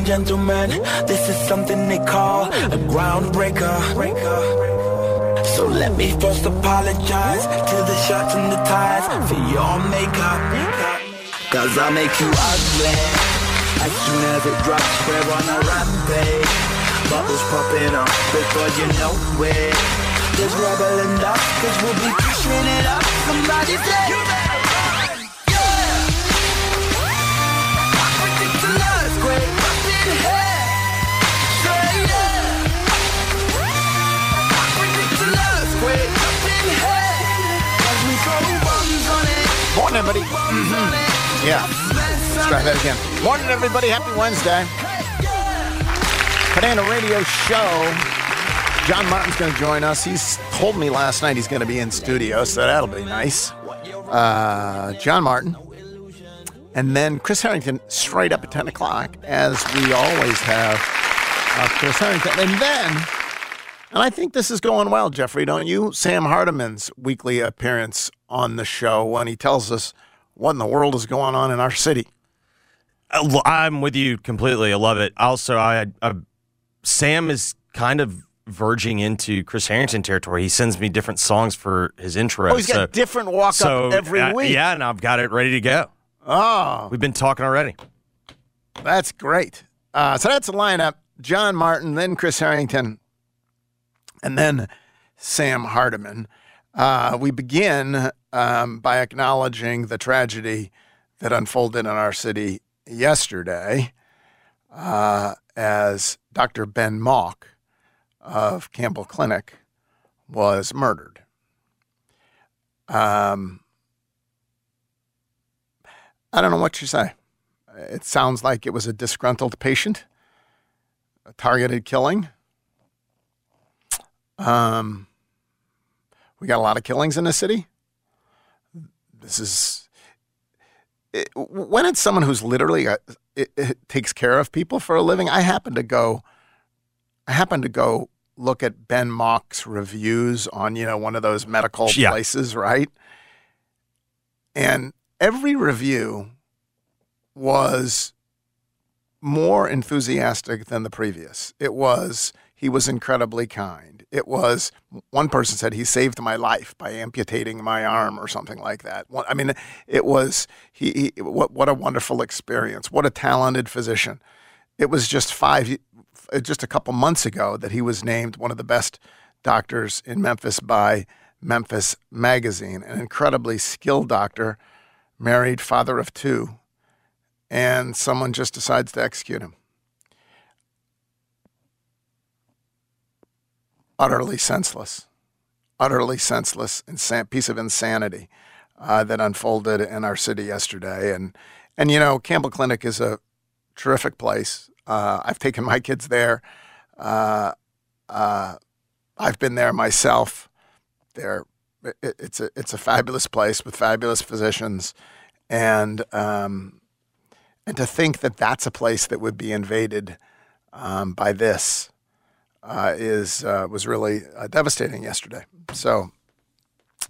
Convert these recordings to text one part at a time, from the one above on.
And gentlemen, this is something they call a groundbreaker. So let me first apologize to the shirts and the ties for your makeup. Cause I make you ugly. As soon as it drops, we're on a rampage. Bubbles popping up before you know it. There's rubble and dust, cause we'll be pushing it up. Somebody say, everybody. It. Yeah. Let's try that again. Morning, everybody. Happy Wednesday. Today on a radio show, John Martin's going to join us. He's told me last night he's going to be in studio, so that'll be nice. Uh, John Martin. And then Chris Harrington straight up at 10 o'clock, as we always have uh, Chris Harrington. And then, and I think this is going well, Jeffrey, don't you? Sam Hardiman's weekly appearance on the show when he tells us what in the world is going on in our city. I lo- I'm with you completely. I love it. Also, I, I Sam is kind of verging into Chris Harrington territory. He sends me different songs for his intro. Oh, he's got so, different walk so, up every uh, week. Yeah, and I've got it ready to go. Oh, We've been talking already. that's great. Uh, so that's the lineup John Martin, then Chris Harrington, and then Sam Hardiman. Uh, we begin um, by acknowledging the tragedy that unfolded in our city yesterday uh, as Dr. Ben Mauck of Campbell Clinic was murdered. Um, I don't know what you say. It sounds like it was a disgruntled patient, a targeted killing. Um, we got a lot of killings in the city. This is it, when it's someone who's literally a, it, it takes care of people for a living. I happen to go. I happen to go look at Ben Mauck's reviews on you know one of those medical Yeah. places, right? And every review was more enthusiastic than the previous. It was he was incredibly kind. It was one person said he saved my life by amputating my arm or something like that. I mean, it was he, he what what a wonderful experience. What a talented physician. It was just five uh, just a couple months ago that he was named one of the best doctors in Memphis by Memphis Magazine, an incredibly skilled doctor, married, father of two, and someone just decides to execute him. Utterly senseless, utterly senseless, insan- piece of insanity uh, that unfolded in our city yesterday. And and you know, Campbell Clinic is a terrific place. Uh, I've taken my kids there. Uh, uh, I've been there myself. There, it, it's a it's a fabulous place with fabulous physicians, and um, and to think that that's a place that would be invaded um, by this uh, is uh, was really uh, devastating yesterday. So,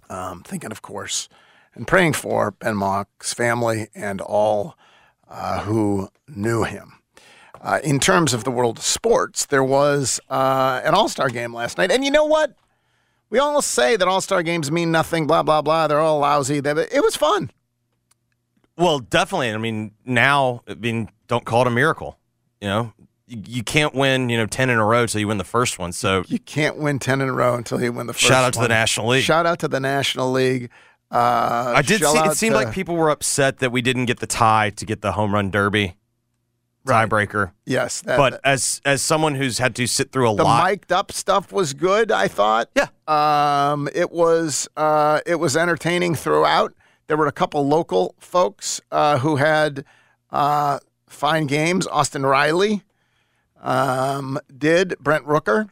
um, thinking, of course, and praying for Ben Mauck's family and all uh, who knew him. Uh, in terms of the world of sports, there was uh, an All Star game last night, and you know what? We all say that All Star games mean nothing, blah blah blah. They're all lousy. It was fun. Well, definitely. I mean, now, I mean, don't call it a miracle. You know, you, can't win, you know, 10 in a row till you win the first one. So You can't win ten in a row until you win the first. shout out to one. the National League. Shout out to the National League. Uh, I did see, it seemed to- like people were upset that we didn't get the tie to get the home run derby Right. tiebreaker. Yes, that, But as as someone who's had to sit through a the lot, mic'd up stuff was good. I thought. Yeah. Um, it was uh, it was entertaining throughout. There were a couple local folks uh, who had uh, fine games. Austin Riley um, did. Brent Rooker.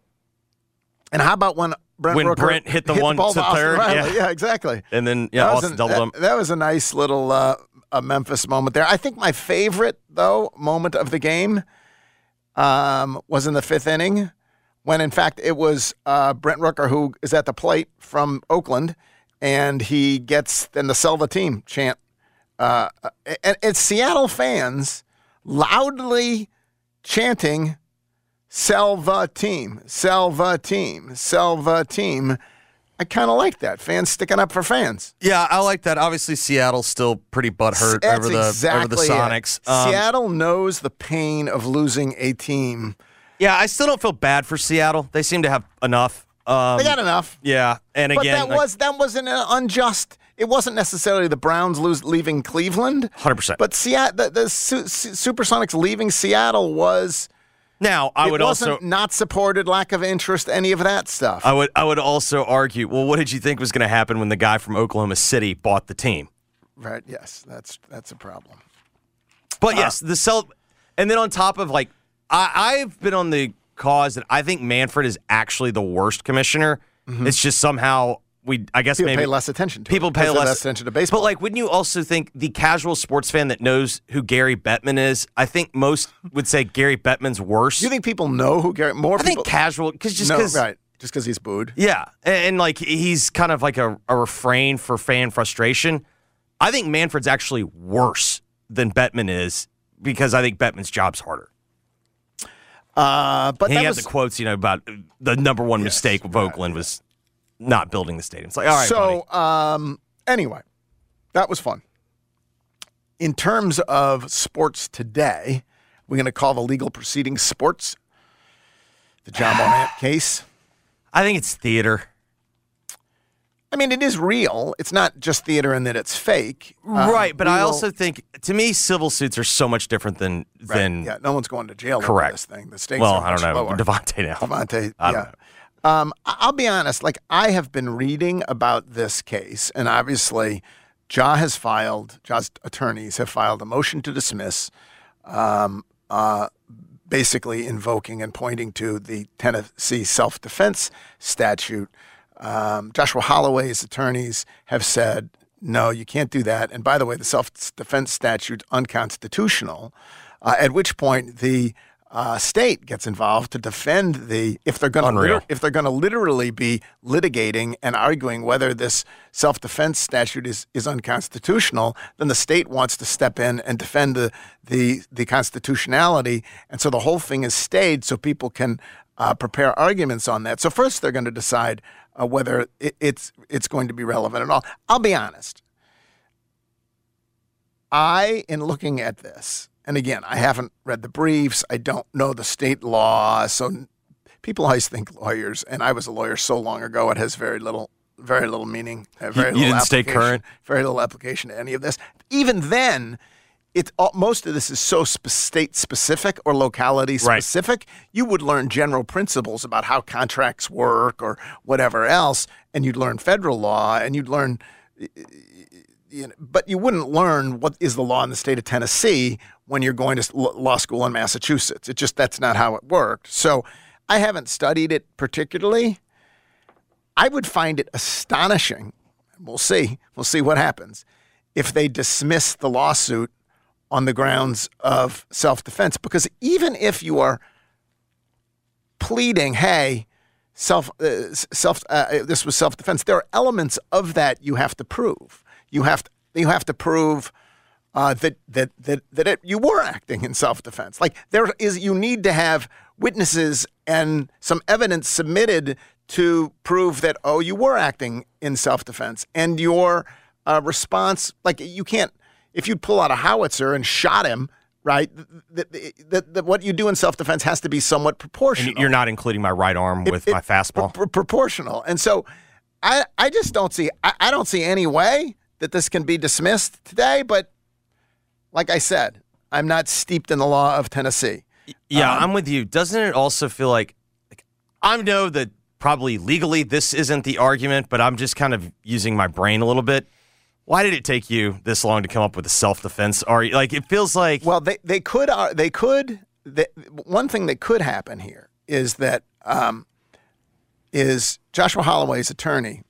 And how about when Brent When Rooker Brent hit the one ball to Austin third? Riley? Yeah. exactly. and then yeah, That was Austin an- doubled that, them. that was a nice little uh, a Memphis moment there. I think my favorite though moment of the game um, was in the fifth inning when, in fact, it was uh, Brent Rooker who is at the plate from Oakland, and he gets then the Selva team" chant. Uh, and it's Seattle fans loudly chanting "Sell the team, the team, the team." I kind of like that. Fans sticking up for fans. Yeah, I like that. Obviously, Seattle's still pretty butthurt That's over the exactly over the. Sonics. Um, Seattle knows the pain of losing a team. yeah, I still don't feel bad for Seattle. They seem to have enough. Um, They got enough. yeah, and But again, that was that wasn't uh, unjust. It wasn't necessarily the Browns lose, leaving Cleveland. 100%. But Seattle, the, the Su- Su- Supersonics leaving Seattle was. now I it would wasn't also not supported, lack of interest, any of that stuff. I would I would also argue. Well, what did you think was going to happen when the guy from Oklahoma City bought the team? right? Yes, that's that's a problem. But yes, uh, the sell, and then on top of like, I, I've been on the cause that I think Manfred is actually the worst commissioner. Mm-hmm. It's just somehow we, I guess. People maybe pay less attention to it people pay because less, attention to baseball. But like, wouldn't you also think the casual sports fan that knows who Gary Bettman is? I think most would say Gary Bettman's worse. you think people know who Gary? More I think casual because just no, because right? Just because he's booed. Yeah, and, and, like he's kind of like a, a refrain for fan frustration. I think Manfred's actually worse than Bettman is because I think Bettman's job's harder. Uh, but he had was, the quotes, you know, about the number one mistake of Oakland was not building the stadium. It's like, all right, so um, anyway, that was fun. In terms of sports today, we're going to call the legal proceedings sports. The Ja Morant case. I think it's theater. I mean, it is real. It's not just theater in that it's fake. Um, right, but I will- also think to me civil suits are so much different than Right, than yeah, no one's going to jail correct. this thing. The stakes well, are I don't know, lower. Devontae now. Devontae, I don't yeah. Um, I'll be honest. Like I have been reading about this case, and obviously, Ja has filed. Ja's attorneys have filed a motion to dismiss, um, uh, basically invoking and pointing to the Tennessee self-defense statute. Um, Joshua Holloway's attorneys have said, no, you can't do that. And by the way, the self-defense statute unconstitutional. Uh, at which point the uh, state gets involved to defend the if they're going to if they're going to literally be litigating and arguing whether this self-defense statute is, is unconstitutional, then the state wants to step in and defend the the the constitutionality, and so the whole thing is stayed so people can uh, prepare arguments on that. So first they're going to decide uh, whether it, it's it's going to be relevant at all. I'll be honest. I, in looking at this, and again, I haven't read the briefs. I don't know the state law, so people always think lawyers, and I was a lawyer so long ago, it has very little, very little meaning. uh, Very You- little you didn't stay application- current? Very little application to any of this. Even then, it all, most of this is so sp- state specific or locality Right. specific. You would learn general principles about how contracts work or whatever else, and you'd learn federal law, and you'd learn you know, but you wouldn't learn what is the law in the state of Tennessee when you're going to law school in Massachusetts. It just that's not how it worked. So I haven't studied it particularly. I would find it astonishing. We'll see. We'll see what happens if they dismiss the lawsuit on the grounds of self defense. Because even if you are pleading, hey, self, uh, self, uh, this was self defense, there are elements of that you have to prove. You have to, you have to prove uh, that that that that it, you were acting in self defense. Like there is, you need to have witnesses and some evidence submitted to prove that oh, you were acting in self defense, and your uh, response, like you can't if you pull out a howitzer and shot him. Right, that what you do in self defense has to be somewhat proportional. And you're not including my right arm with it, my fastball. Pr- proportional, and so I, I just don't see, I, I don't see any way that this can be dismissed today. But like I said, I'm not steeped in the law of Tennessee. Yeah, um, I'm with you. Doesn't it also feel like, like I know that probably legally this isn't the argument, but I'm just kind of using my brain a little bit. Why did it take you this long to come up with a self defense argument? Like it feels like well, they they could uh, they could they, one thing that could happen here is that um, is Joshua Holloway's attorney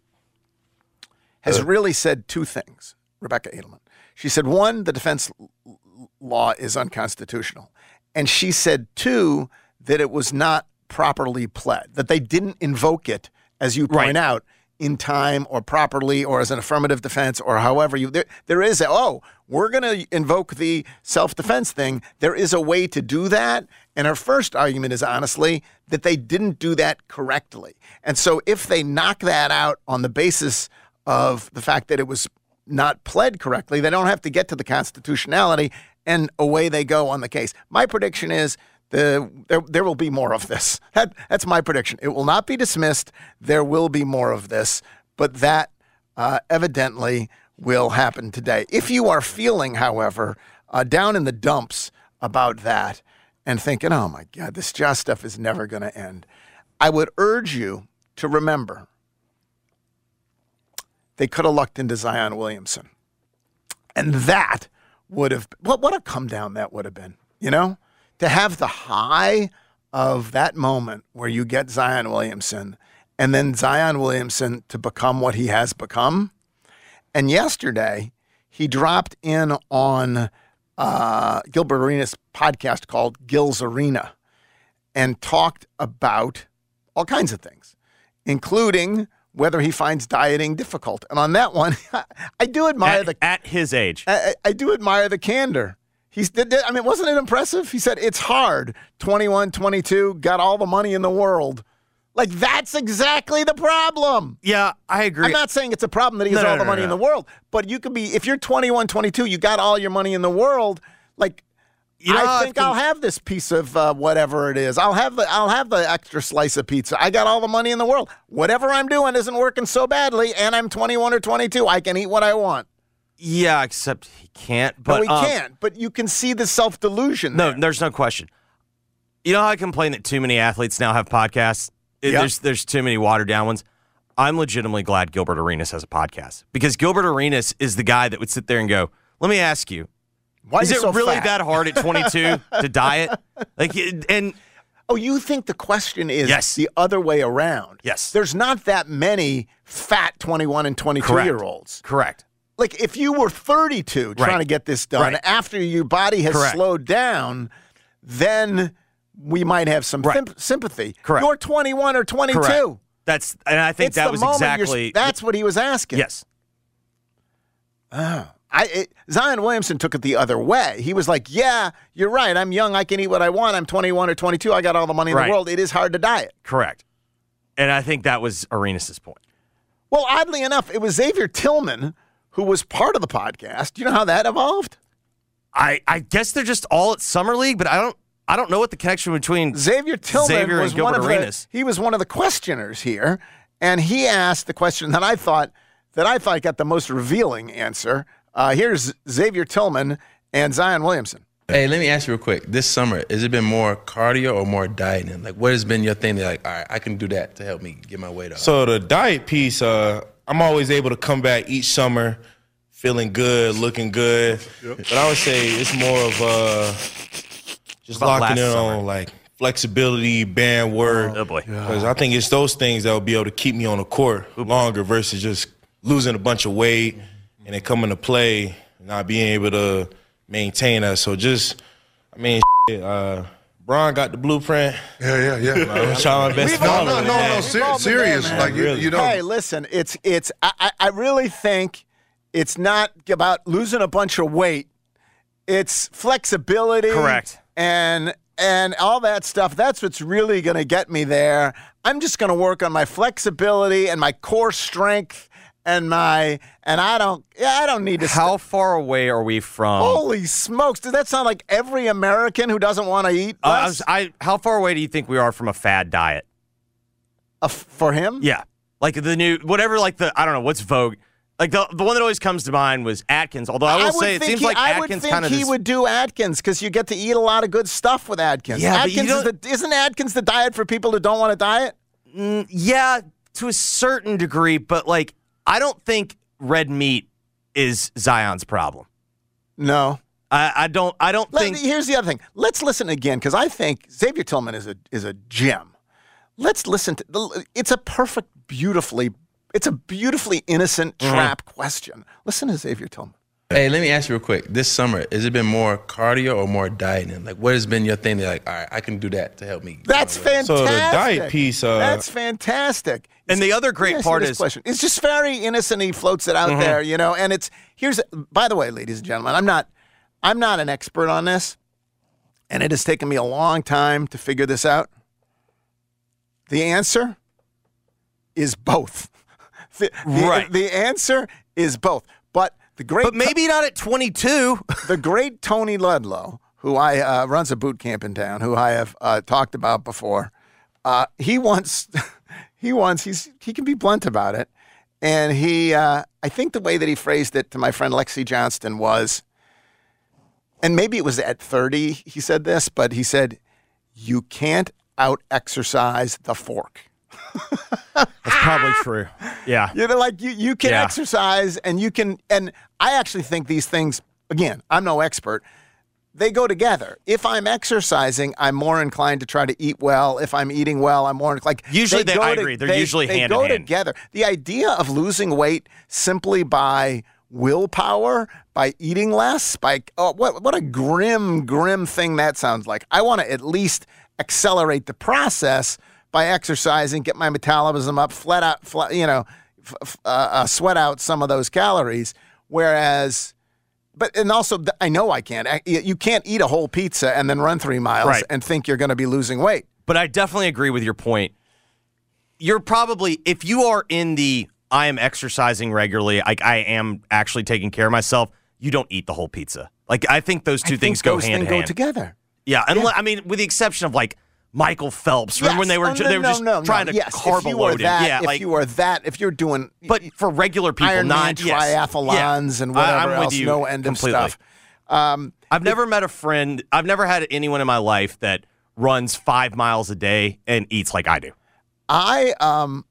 has really said two things. Rebecca Adelman. She said one, the defense law is unconstitutional, and she said two that it was not properly pled, that they didn't invoke it as you point right. out in time or properly or as an affirmative defense or however you there, there is a, oh we're going to invoke the self-defense thing there is a way to do that and her first argument is honestly that they didn't do that correctly and so if they knock that out on the basis of the fact that it was not pled correctly they don't have to get to the constitutionality and away they go on the case my prediction is the, there, there will be more of this. That, that's my prediction. It will not be dismissed. There will be more of this, but that uh, evidently will happen today. If you are feeling, however, uh, down in the dumps about that and thinking, oh my God, this Josh stuff is never going to end, I would urge you to remember they could have lucked into Zion Williamson. And that would have, what, what a come down that would have been, you know? to have the high of that moment where you get Zion Williamson and then Zion Williamson to become what he has become. And yesterday, he dropped in on uh, Gilbert Arenas' podcast called Gil's Arena and talked about all kinds of things, including whether he finds dieting difficult. And on that one, I do admire at, the at his age. I, I do admire the candor. He's, did, I mean, wasn't it impressive? He said, it's hard. 21, 22, got all the money in the world. Like, that's exactly the problem. Yeah, I agree. I'm not saying it's a problem that he has no, all no, the no, money in the world, but you could be, if you're 21, 22, you got all your money in the world, like, you know, I think I'll have this piece of uh, whatever it is. I'll have the I'll have the extra slice of pizza. I got all the money in the world. Whatever I'm doing isn't working so badly, and I'm 21 or 22. I can eat what I want. Yeah, except he can't. But no, he um, can't. But you can see the self delusion. No, there's no question. You know how I complain that too many athletes now have podcasts? Yep. There's there's too many watered down ones. I'm legitimately glad Gilbert Arenas has a podcast because Gilbert Arenas is the guy that would sit there and go, "Let me ask you, why is it so really fat? that hard at 22 to diet?" Like, and oh, you think the question is yes. the other way around? Yes, there's not that many fat 21 and 22 Correct. year olds. Correct like if you were 32 trying to get this done right. after your body has Correct. slowed down, then we might have some right. sympathy. Correct. You're 21 or 22. Correct. That's and I think it's that was exactly that's what he was asking. Yes. Oh. I, it, Zion Williamson took it the other way. He was like, "Yeah, you're right. I'm young. I can eat what I want. I'm 21 or 22. I got all the money in right. the world. It is hard to diet." Correct. And I think that was Arenas's point. Well, oddly enough, it was Xavier Tillman who was part of the podcast. Do you know how that evolved? I, I guess they're just all at summer league, but I don't I don't know what the connection between Xavier Tillman Xavier was one of the, he was one of the questioners here, and he asked the question that I thought that I thought got the most revealing answer. Uh, here's Xavier Tillman and Zion Williamson. Hey, let me ask you real quick. This summer, has it been more cardio or more dieting? Like, what has been your thing that, like, all right, I can do that to help me get my weight up? So the diet piece, uh, I'm always able to come back each summer feeling good, looking good. Yep. But I would say it's more of uh, just locking in summer. on like flexibility, band work. Oh, boy. Because I think it's those things that will be able to keep me on the court longer versus just losing a bunch of weight and then coming to play, not being able to maintain that. So just, I mean, uh, Bron got the blueprint. Yeah, yeah, yeah. I'm trying my best No, no, no, no. Ser- serious. Like you, you don't. Hey, listen, it's it's. I, I I really think it's not about losing a bunch of weight. It's flexibility, Correct. and and all that stuff. That's what's really going to get me there. I'm just going to work on my flexibility and my core strength and my and I don't. Yeah, I don't need to. How far away are we from? Holy smokes! Does that sound like every American who doesn't want to eat Uh, I was, I, how far away do you think we are from a fad diet? Uh, for him? Yeah, like the new whatever, like the I don't know what's Vogue. Like the the one that always comes to mind was Atkins. Although I will would say it seems he, like I Atkins would think kind of he would do Atkins because you get to eat a lot of good stuff with Atkins. Yeah, but you Atkins is the, isn't Atkins the diet for people who don't want to diet? yeah to a certain degree, but like I don't think red meat is Zion's problem. No. I, I don't. I don't Let- think. here's the other thing. Let's listen again because I think Xavier Tillman is a is a gem. Let's listen to. the- It's a perfect, beautifully. It's a beautifully innocent Mm-hmm. trap question. Listen to Xavier Tillman. Hey, let me ask you real quick. This summer, has it been more cardio or more dieting? Like, what has been your thing? That like, all right, I can do that to help me. That's fantastic. So the diet piece, uh, That's fantastic. And the other great part is question. It's just very innocent. He floats it out Mhm. there, you know. And it's here's. By the way, ladies and gentlemen, I'm not. I'm not an expert on this, and it has taken me a long time to figure this out. The answer is both. The, the- Right. The answer is both. But the great. but maybe not at 22. the great Tony Ludlow, who I uh, runs a boot camp in town, who I have uh, talked about before. Uh, he wants, he wants, he's he can be blunt about it, and he, uh, I think the way that he phrased it to my friend Lexi Johnston was, and maybe it was at thirty he said this, but he said, "You can't out exercise the fork." That's probably true. Yeah. You know, like you, you can Yeah. exercise and you can, and I actually think these things, again, I'm no expert, they go together. If I'm exercising, I'm more inclined to try to eat well. If I'm eating well, I'm more like Usually they- go I to- agree. They're they- usually they hand in go hand. together. The idea of losing weight simply by willpower, by eating less, by oh, what what a grim, grim thing that sounds like. I want to at least accelerate the process by exercising, get my metabolism up, flat out, flat, you know, f- f- uh, uh, sweat out some of those calories. Whereas, but and also th- I know I can't. I- You can't eat a whole pizza and then run three miles Right. and think you're going to be losing weight. But I definitely agree with your point. You're probably if you are in the I am exercising regularly, like I am actually taking care of myself, you don't eat the whole pizza. Like I think those two I things go those hand things in go hand. together. Yeah, and I mean, with the exception of like Michael Phelps, remember when they were Oh, ju- no, they were no, just no, trying to yes. carb if you were load him. that, Yeah, if like you are that, if you're doing but for regular people, Ironman not yes. triathlons Yeah. and I- whatever I'm with else, you no end completely. of stuff. Um, I've never met a friend. I've never had anyone in my life that runs five miles a day and eats like I do. I um,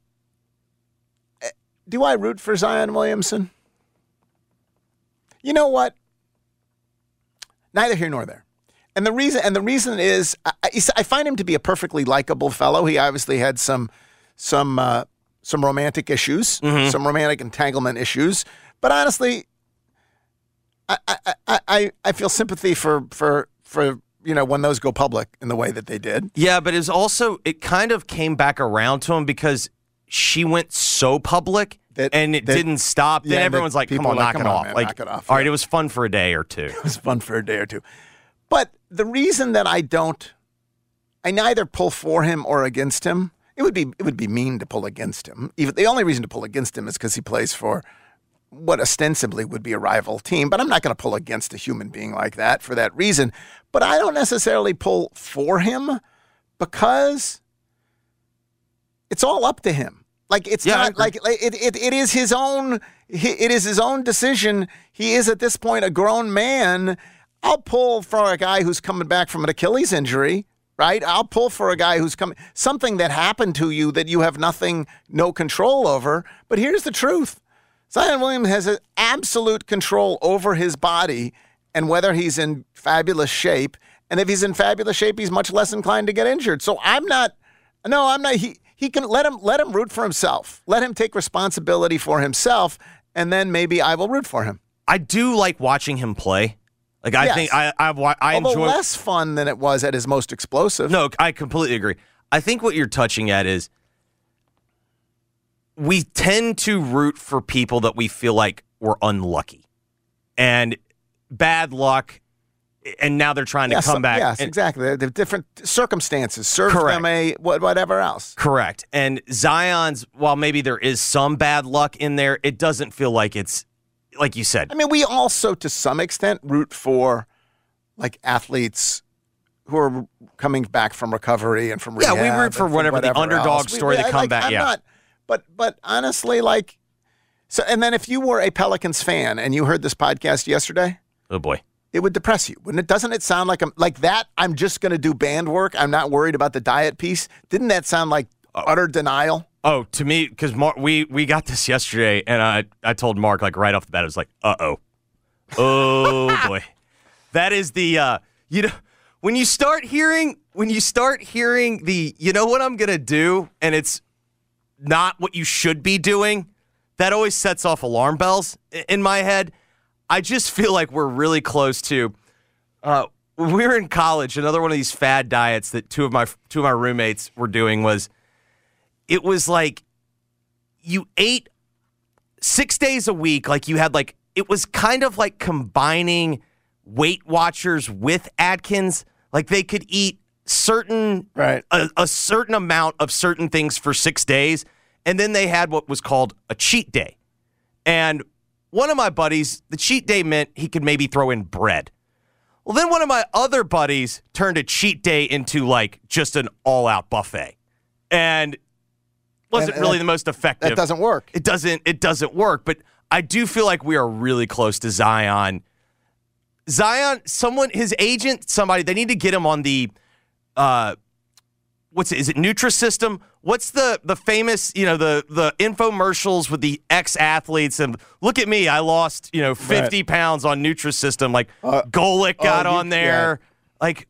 eh, do I root for Zion Williamson? You know what? Neither here nor there. And the reason and the reason is I, I- find him to be a perfectly likable fellow. He obviously had some some uh, some romantic issues, Mm-hmm. some romantic entanglement issues. But honestly, I, I, I- I, feel sympathy for for for you know when those go public in the way that they did. Yeah, but it's also it kind of came back around to him because she went so public That- and it that- didn't stop. then that everyone's like, "Come on, knock "Come it on, off!" man, like, knock it off, all right, yeah. it was fun for a day or two. It was fun for a day or two. But the reason that I don't, I neither pull for him or against him. It would be it would be mean to pull against him. Even the only reason to pull against him is because he plays for what ostensibly would be a rival team. But I'm not going to pull against a human being like that for that reason. But I don't necessarily pull for him because it's all up to him. Like it's Yeah, not like like, it, it, it is his own it is his own decision. He is at this point a grown man. I'll pull for a guy who's coming back from an Achilles injury, right? I'll pull for a guy who's coming something that happened to you that you have nothing no control over. But here's the truth. Zion Williams has absolute control over his body and whether he's in fabulous shape And if he's in fabulous shape, he's much less inclined to get injured. So I'm not. No, I'm not. He he can let him let him root for himself. Let him take responsibility for himself, and then maybe I will root for him. I do like watching him play. Like I Yes. think I I, wa- I Although enjoy less fun than it was at his most explosive. No, I completely agree. I think what you're touching at is we tend to root for people that we feel like were unlucky and bad luck, and now they're trying to come back. Yes, and- exactly. The different circumstances served Correct. them a what, whatever else. Correct. And Zion's, while maybe there is some bad luck in there, it doesn't feel like it's like you said. I mean, we also, to some extent, root for like athletes who are coming back from recovery and from Yeah, we root for from whatever the underdog else. story, the I- like, I'm yeah. not- but but honestly, like, so and then if you were a Pelicans fan and you heard this podcast yesterday, Oh boy. it would depress you, wouldn't it? Doesn't it sound like I'm like that? I'm just going to do band work. I'm not worried about the diet piece. Didn't that sound like utter denial? Oh, to me, because we we got this yesterday, and I I told Mark like right off the bat, I was like, uh oh, oh boy, that is the uh, you know when you start hearing when you start hearing the you know what I'm gonna do, and it's not what you should be doing. That always sets off alarm bells in my head. I just feel like we're really close to. Uh, we were in college, another one of these fad diets that two of my two of my roommates were doing was it was like you ate six days a week. Like you had like it was kind of like combining Weight Watchers with Atkins. Like they could eat certain right a, a certain amount of certain things for six days, and then they had what was called a cheat day. And one of my buddies, the cheat day meant he could maybe throw in bread. Well, then one of my other buddies turned a cheat day into like just an all out buffet. And wasn't And- and really that- the most effective. That doesn't work. It doesn't it doesn't work, but I do feel like we are really close to Zion. Zion, someone his agent, somebody, they need to get him on the uh what's it? Is it Nutrisystem? What's the the famous, you know, the the infomercials with the ex athletes and look at me, I lost, you know, 50 pounds on Nutrisystem. Like Golick got oh, you- on there. Like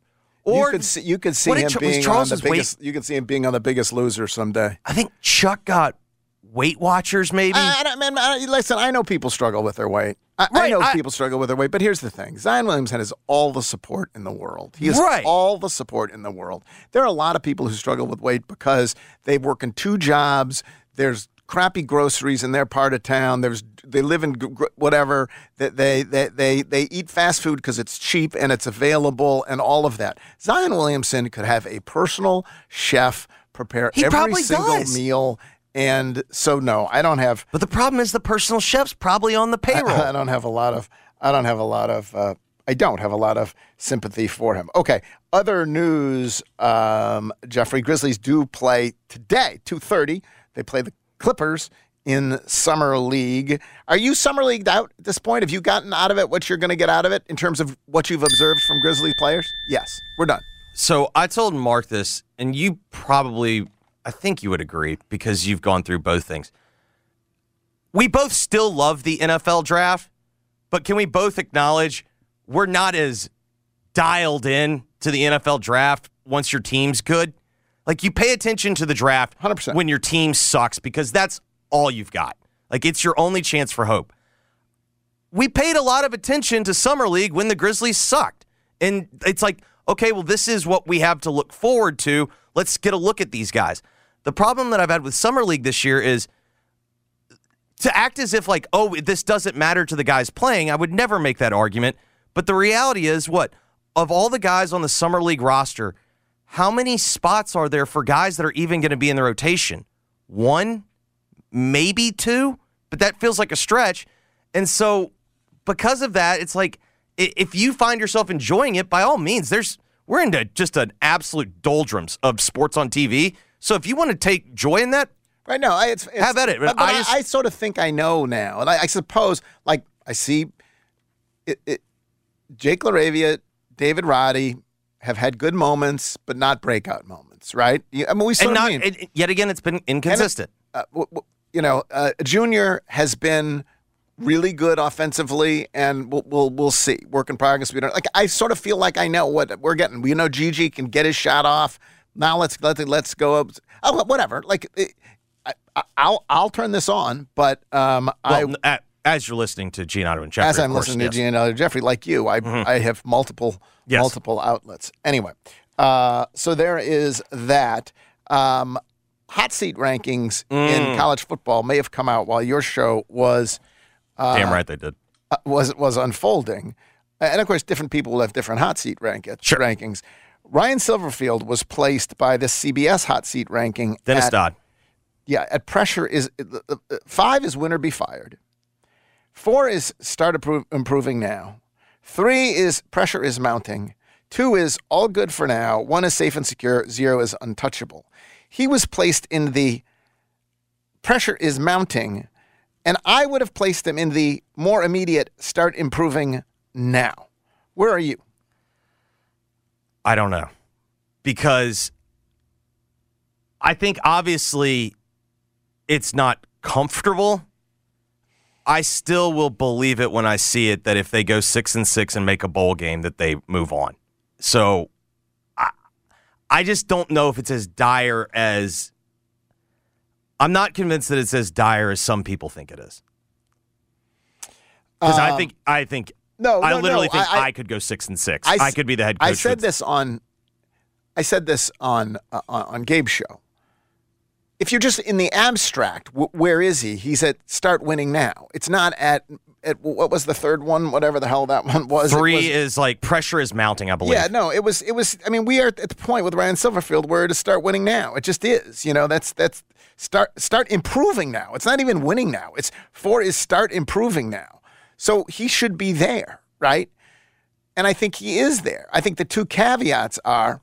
you or could see, you could see him being on the weight- biggest. You could see him being on the Biggest Loser someday. I think Chuck got Weight Watchers maybe. I, I, don't- man, I, listen, I know people struggle with their weight. I, I know I- people struggle with their weight, but here's the thing: Zion Williamson has all the support in the world. He has Right. all the support in the world. There are a lot of people who struggle with weight because they work in two jobs. There's crappy groceries in their part of town. There's they live in whatever that they, they they they eat fast food because it's cheap and it's available and all of that. Zion Williamson could have a personal chef prepare He every single does. meal. And so no, I don't have But the problem is the personal chef's probably on the payroll. I, I don't have a lot of. I don't have a lot of. Uh, I don't have a lot of sympathy for him. Okay. Other news. Um, Jeffrey Grizzlies do play today, two thirty. They play the Clippers in summer league. Are you summer leagued out at this point? Have you gotten out of it what you're going to get out of it in terms of what you've observed from Grizzlies players? Yes, we're done. So I told Mark this, and you probably, I think you would agree because you've gone through both things. We both still love the NFL draft, but can we both acknowledge we're not as dialed in to the NFL draft once your team's good? Like you pay attention to the draft 100%. when your team sucks because that's all you've got. Like it's your only chance for hope. We paid a lot of attention to Summer League when the Grizzlies sucked. And it's like, okay, well, this is what we have to look forward to. Let's get a look at these guys. The problem that I've had with Summer League this year is to act as if, like, oh, this doesn't matter to the guys playing. I would never make that argument. But the reality is, what? Of all the guys on the Summer League roster, how many spots are there for guys that are even going to be in the rotation? One, maybe two, but that feels like a stretch. And so, because of that, it's like if you find yourself enjoying it, by all means, there's we're into just an absolute doldrums of sports on TV. So if you want to take joy in that, Right now, I, it's, it's Have at it. But, I I, I sort of think I know now, and I, I suppose, like I see, it, it, Jake LaRavia, David Roddy have had good moments, but not breakout moments, right? I mean, we sort and not mean. and yet again, it's been inconsistent. uh, w- w- you know, uh, Junior has been really good offensively, and we'll we'll, we'll see. Work in progress. We don't like. I sort of feel like I know what we're getting. We know GG can get his shot off. Now let's let let's go up. Oh, whatever. Like it, I, I'll I'll turn this on, but um, I Well, a- as you're listening to Gianotto and Jeffrey, as I'm course, listening yes. Mm-hmm. to Gianello Jeffrey, like you, I I have multiple Yes. multiple outlets. Anyway, uh, so there is that. Um, hot seat rankings Mm. in college football may have come out while your show was Damn right they did. uh, was was unfolding, and of course, different people will have different hot seat rank- rankings. Ryan Silverfield was placed by the CBS hot seat ranking. Dennis at- Dodd. yeah, at pressure is uh, uh, five is winner be fired. Four is start appro- improving now. Three is pressure is mounting. Two is all good for now. One is safe and secure. Zero is untouchable. He was placed in the pressure is mounting, and I would have placed him in the more immediate start improving now. Where are you? I don't know. Because I think obviously it's not comfortable. I still will believe it when I see it that if they go six and six and make a bowl game, that they move on. So I, I just don't know if it's as dire as. I'm not convinced that it's as dire as some people think it is. Because I Um, think I think no, I no, literally no, think I- I, I- could go six and six. I could be the head coach. I said with- this on, I said this on uh, on on Gabe's show. If you're just in the abstract, w- where is he? He's at start winning now. It's not at at what was the third one? Whatever the hell that one was. Three was- is like pressure is mounting, I believe. yeah, no, it was it was. I mean, we are at the point with Ryan Silverfield where to start winning now. It just is. You know, that's that's start start improving now. It's not even winning now. It's four is start improving now. So he should be there, right? And I think he is there. I think the two caveats are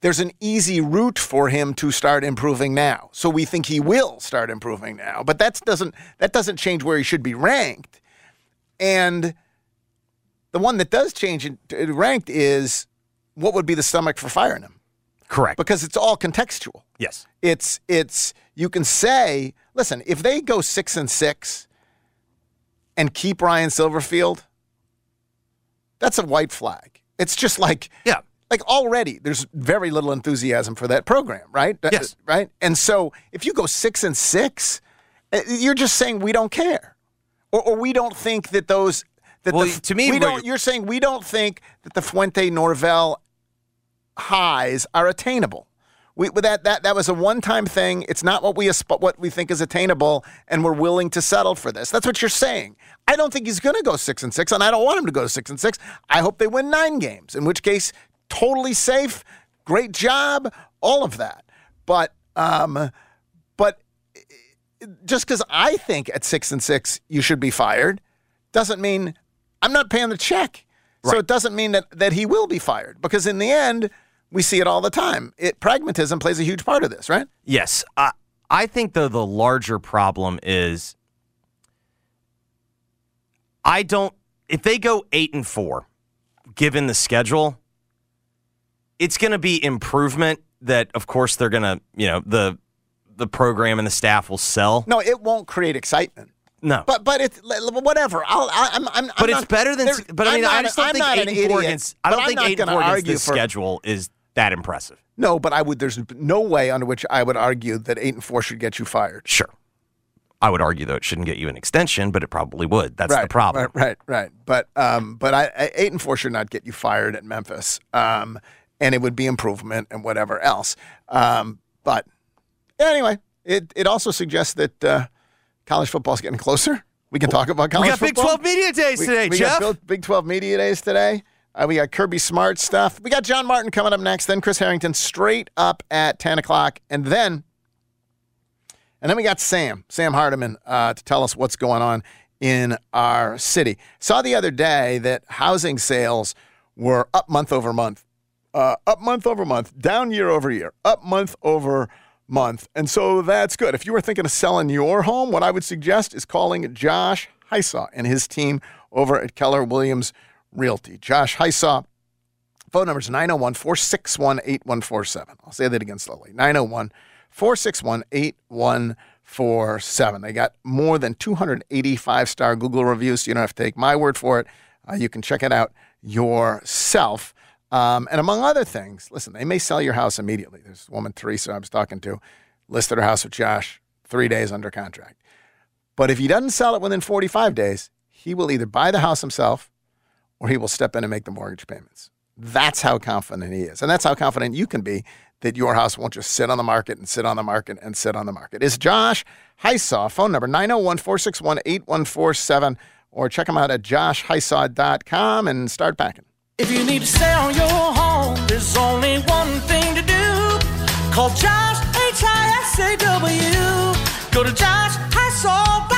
there's an easy route for him to start improving now. So we think he will start improving now. But that doesn't that doesn't change where he should be ranked. And the one that does change it uh, ranked is what would be the stomach for firing him? Correct. Because it's all contextual. Yes. It's it's you can say, listen, if they go six and six and keep Ryan Silverfield, that's a white flag. It's just like yeah, like already there's very little enthusiasm for that program, right? Yes. right. And so if you go six and six, uh, you're just saying we don't care, or, or we don't think that those that Well, the, to me, we don't. You're saying we don't think that the Fuente Norvell highs are attainable. We, that, that that was a one-time thing. It's not what we what we think is attainable, and we're willing to settle for this. That's what you're saying. I don't think he's going to go six and six, and I don't want him to go to six and six. I hope they win nine games, in which case, totally safe, great job, all of that. But um, but just because I think at six and six you should be fired, doesn't mean I'm not paying the check. So it doesn't mean that that he will be fired because in the end we see it all the time. It pragmatism plays a huge part of this, right? Yes. I, I think, though, the larger problem is I don't, if they go eight and four, given the schedule, it's going to be improvement that, of course, they're going to, you know, the, the program and the staff will sell. No, it won't create excitement. No. But but it's whatever. I'll, I, I'm I'm. But I'm it's not- better than. But I I'm mean, I not- just don't I'm think eight an and four against. I don't think eight and four against this for- schedule is that impressive. No, but I would. There's no way under which I would argue that eight and four should get you fired. Sure. I would argue though it shouldn't get you an extension, but it probably would. That's right, the problem. Right, right, right. But um, but I, I eight and four should not get you fired at Memphis. Um, and it would be improvement and whatever else. Um, but anyway, it it also suggests that uh, college football is getting closer. We can talk about college We got Big football. 12 Media Days We- today, we Jeff. Got Big- Big Twelve Media Days today. Uh, we got Kirby Smart stuff. We got John Martin coming up next. Then Chris Harrington straight up at ten o'clock, and then and then we got Sam, Sam Hardiman, uh, to tell us what's going on in our city. Saw the other day that housing sales were up month over month, uh, up month over month, down year over year, up month over month. And so that's good. If you were thinking of selling your home, what I would suggest is calling Josh Hysaw and his team over at Keller Williams Realty. Josh Hysaw, phone number is 901 461 8147. I'll say that again slowly 901 461 8147. They got more than 285 star Google reviews. So you don't have to take my word for it. Uh, you can check it out yourself. Um, and among other things, listen, they may sell your house immediately. There's a woman, Teresa, I was talking to, listed her house with Josh, three days under contract. But if he doesn't sell it within 45 days, he will either buy the house himself or he will step in and make the mortgage payments. That's how confident he is. And that's how confident you can be that your house won't just sit on the market and sit on the market and sit on the market. Is Josh Hysaw, phone number 901 461 8147, or check him out at joshhysaw.com and start packing. If you need to sell your home, there's only one thing to do. Call Josh, H-I-S-A-W. Go to Josh joshhysaw.com.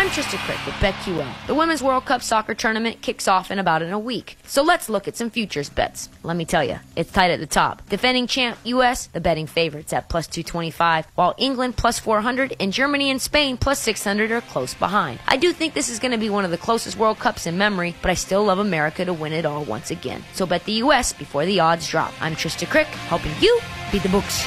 I'm Trista Crick with BetQL. The Women's World Cup soccer tournament kicks off in about in a week. So let's look at some futures bets. Let me tell you, it's tight at the top. Defending champ US, the betting favorites at plus 225, while England plus 400 and Germany and Spain plus 600 are close behind. I do think this is going to be one of the closest World Cups in memory, but I still love America to win it all once again. So bet the US before the odds drop. I'm Trista Crick, helping you beat the books.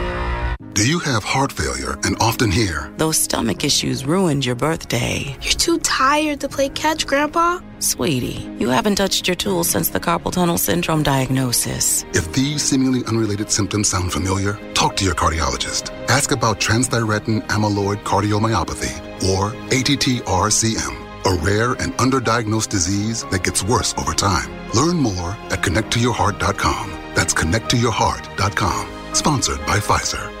Do you have heart failure and often hear, Those stomach issues ruined your birthday? You're too tired to play catch, Grandpa. Sweetie, you haven't touched your tools since the carpal tunnel syndrome diagnosis. if these seemingly unrelated symptoms sound familiar, talk to your cardiologist. Ask about transthyretin amyloid cardiomyopathy, or ATTR-CM, a rare and underdiagnosed disease that gets worse over time. Learn more at connecttoyourheart.com. That's connecttoyourheart.com. Sponsored by Pfizer.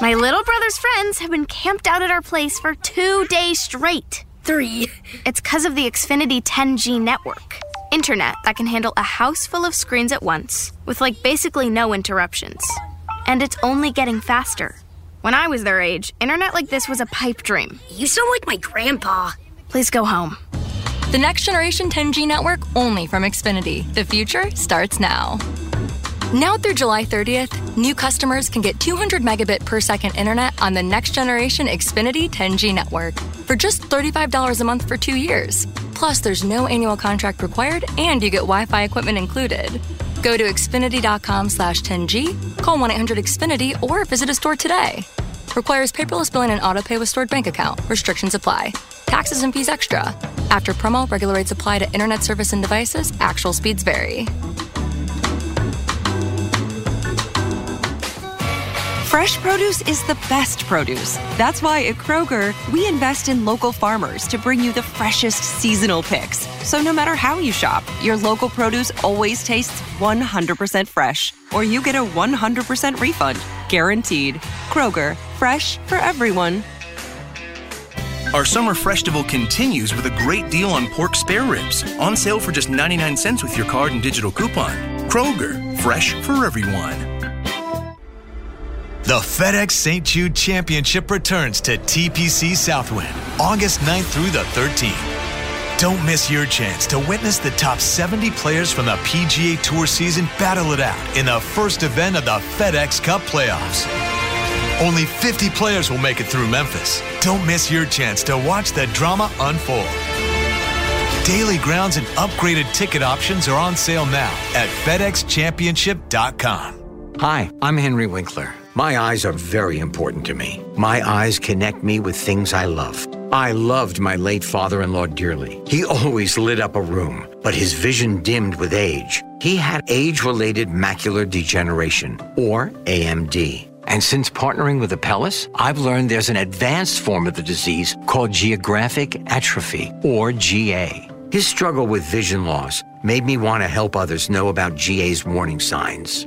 My little brother's friends have been camped out at our place for two days straight. Three. It's because of the Xfinity 10G network. Internet that can handle a house full of screens at once, with like basically no interruptions. And it's only getting faster. When I was their age, internet like this was a pipe dream. You sound like my grandpa. Please go home. The next generation 10G network only from Xfinity. The future starts now. Now through July 30th, new customers can get 200 megabit per second internet on the next generation Xfinity 10G network for just $35 a month for two years. Plus, there's no annual contract required, and you get Wi-Fi equipment included. Go to xfinity.com slash 10G, call 1-800-XFINITY, or visit a store today. Requires paperless billing and autopay with stored bank account. Restrictions apply. Taxes and fees extra. After promo, regular rates apply to internet service and devices. Actual speeds vary. Fresh produce is the best produce. That's why at Kroger, we invest in local farmers to bring you the freshest seasonal picks. So no matter how you shop, your local produce always tastes 100% fresh, or you get a 100% refund. Guaranteed. Kroger, fresh for everyone. Our summer festival continues with a great deal on pork spare ribs, on sale for just 99 cents with your card and digital coupon. Kroger, fresh for everyone. The FedEx St. Jude Championship returns to TPC Southwind August 9th through the 13th. Don't miss your chance to witness the top 70 players from the PGA Tour season battle it out in the first event of the FedEx Cup playoffs. Only 50 players will make it through Memphis. Don't miss your chance to watch the drama unfold. Daily grounds and upgraded ticket options are on sale now at FedExChampionship.com. Hi, I'm Henry Winkler. My eyes are very important to me. My eyes connect me with things I love. I loved my late father in law dearly. He always lit up a room, but his vision dimmed with age. He had age related macular degeneration, or AMD. And since partnering with Apellis, I've learned there's an advanced form of the disease called geographic atrophy, or GA. His struggle with vision loss made me want to help others know about GA's warning signs.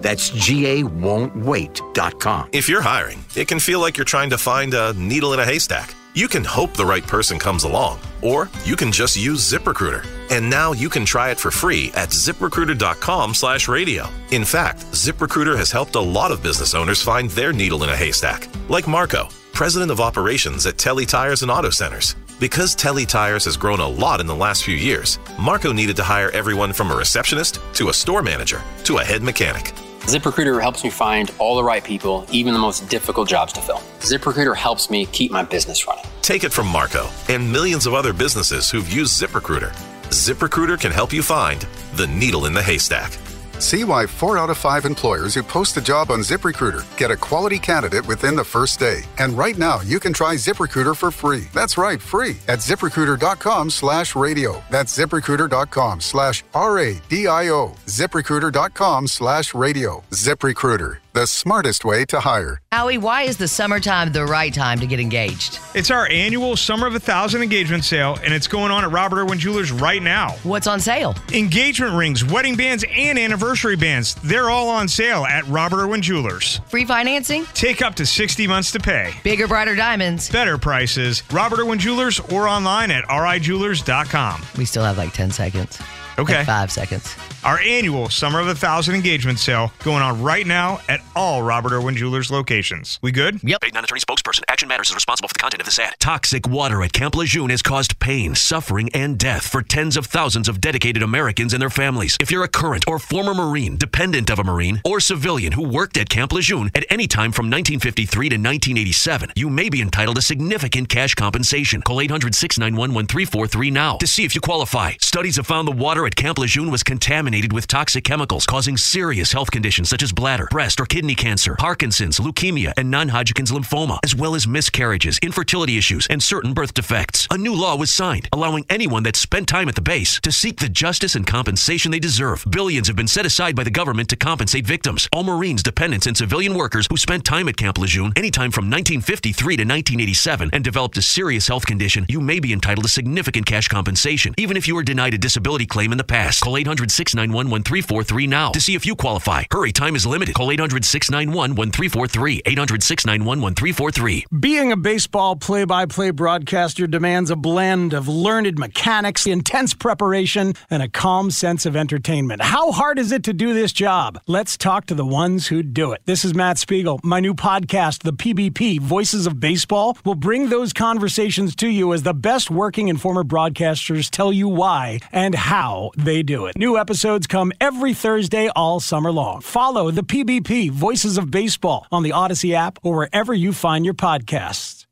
That's GAWon'tWait.com. If you're hiring, it can feel like you're trying to find a needle in a haystack. You can hope the right person comes along, or you can just use ZipRecruiter. And now you can try it for free at ziprecruiter.com slash radio. In fact, ZipRecruiter has helped a lot of business owners find their needle in a haystack, like Marco, president of operations at Telly Tires and Auto Centers. Because Telly Tires has grown a lot in the last few years, Marco needed to hire everyone from a receptionist to a store manager to a head mechanic. ZipRecruiter helps me find all the right people, even the most difficult jobs to fill. ZipRecruiter helps me keep my business running. Take it from Marco and millions of other businesses who've used ZipRecruiter. ZipRecruiter can help you find the needle in the haystack. See why four out of five employers who post a job on ZipRecruiter get a quality candidate within the first day. And right now, you can try ZipRecruiter for free. That's right, free at ziprecruiter.com slash radio. That's ziprecruiter.com slash R-A-D-I-O. ZipRecruiter.com slash radio. ZipRecruiter, the smartest way to hire. Howie, why is the summertime the right time to get engaged? It's our annual Summer of a Thousand engagement sale, and it's going on at Robert Irwin Jewelers right now. What's on sale? Engagement rings, wedding bands, and anniversary bands. They're all on sale at Robert Irwin Jewelers. Free financing? Take up to 60 months to pay. Bigger, brighter diamonds. Better prices. Robert Irwin Jewelers or online at rijewelers.com. We still have like 10 seconds. Okay. Like five seconds. Our annual Summer of a Thousand engagement sale going on right now at all Robert Irwin Jewelers locations. We good? Yep. Paid non-attorney spokesperson. Action Matters is responsible for the content of this ad. Toxic water at Camp Lejeune has caused pain, suffering, and death for tens of thousands of dedicated Americans and their families. If you're a current or former Marine, dependent of a Marine, or civilian who worked at Camp Lejeune at any time from 1953 to 1987, you may be entitled to significant cash compensation. Call 800-691-1343 now to see if you qualify. Studies have found the water at Camp Lejeune was contaminated contaminated with toxic chemicals causing serious health conditions such as bladder, breast, or kidney cancer, Parkinson's, leukemia, and non Hodgkin's lymphoma, as well as miscarriages, infertility issues, and certain birth defects. A new law was signed allowing anyone that spent time at the base to seek the justice and compensation they deserve. Billions have been set aside by the government to compensate victims. All Marines, dependents, and civilian workers who spent time at Camp Lejeune anytime from 1953 to 1987 and developed a serious health condition, you may be entitled to significant cash compensation, even if you were denied a disability claim in the past. Call 800 691 1343 now to see if you qualify. Hurry, time is limited. Call 800 691 1343. 800 691 1343. Being a baseball play by play broadcaster demands a blend of learned mechanics, intense preparation, and a calm sense of entertainment. How hard is it to do this job? Let's talk to the ones who do it. This is Matt Spiegel. My new podcast, The PBP Voices of Baseball, will bring those conversations to you as the best working and former broadcasters tell you why and how they do it. New episodes come every Thursday all summer long. Follow The PBP Voices of Baseball on the Odyssey app or wherever you find your podcasts.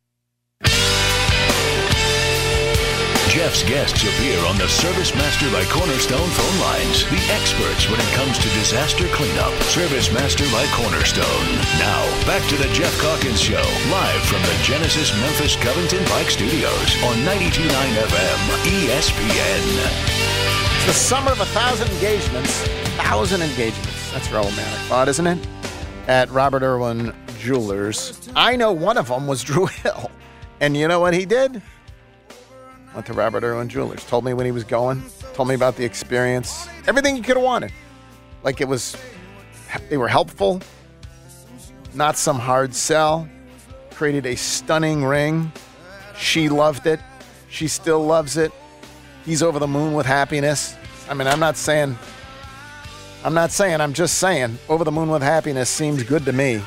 Geoff's guests appear on the Service Master by Cornerstone phone lines. The experts when it comes to disaster cleanup. Service Master by Cornerstone. Now, back to the Geoff Calkins Show, live from the Genesis Memphis Covington Pike Studios on 92.9 FM ESPN. The summer of a thousand engagements. Thousand engagements. That's romantic thought, isn't it? At Robert Irwin Jewelers. I know one of them was Drew Hill. And you know what he did? Went to Robert Irwin Jewelers. Told me when he was going. Told me about the experience. Everything he could have wanted. Like it was, they were helpful. Not some hard sell. Created a stunning ring. She loved it. She still loves it. He's over the moon with happiness. I mean, I'm not saying, I'm not saying, I'm just saying, over the moon with happiness seems good to me.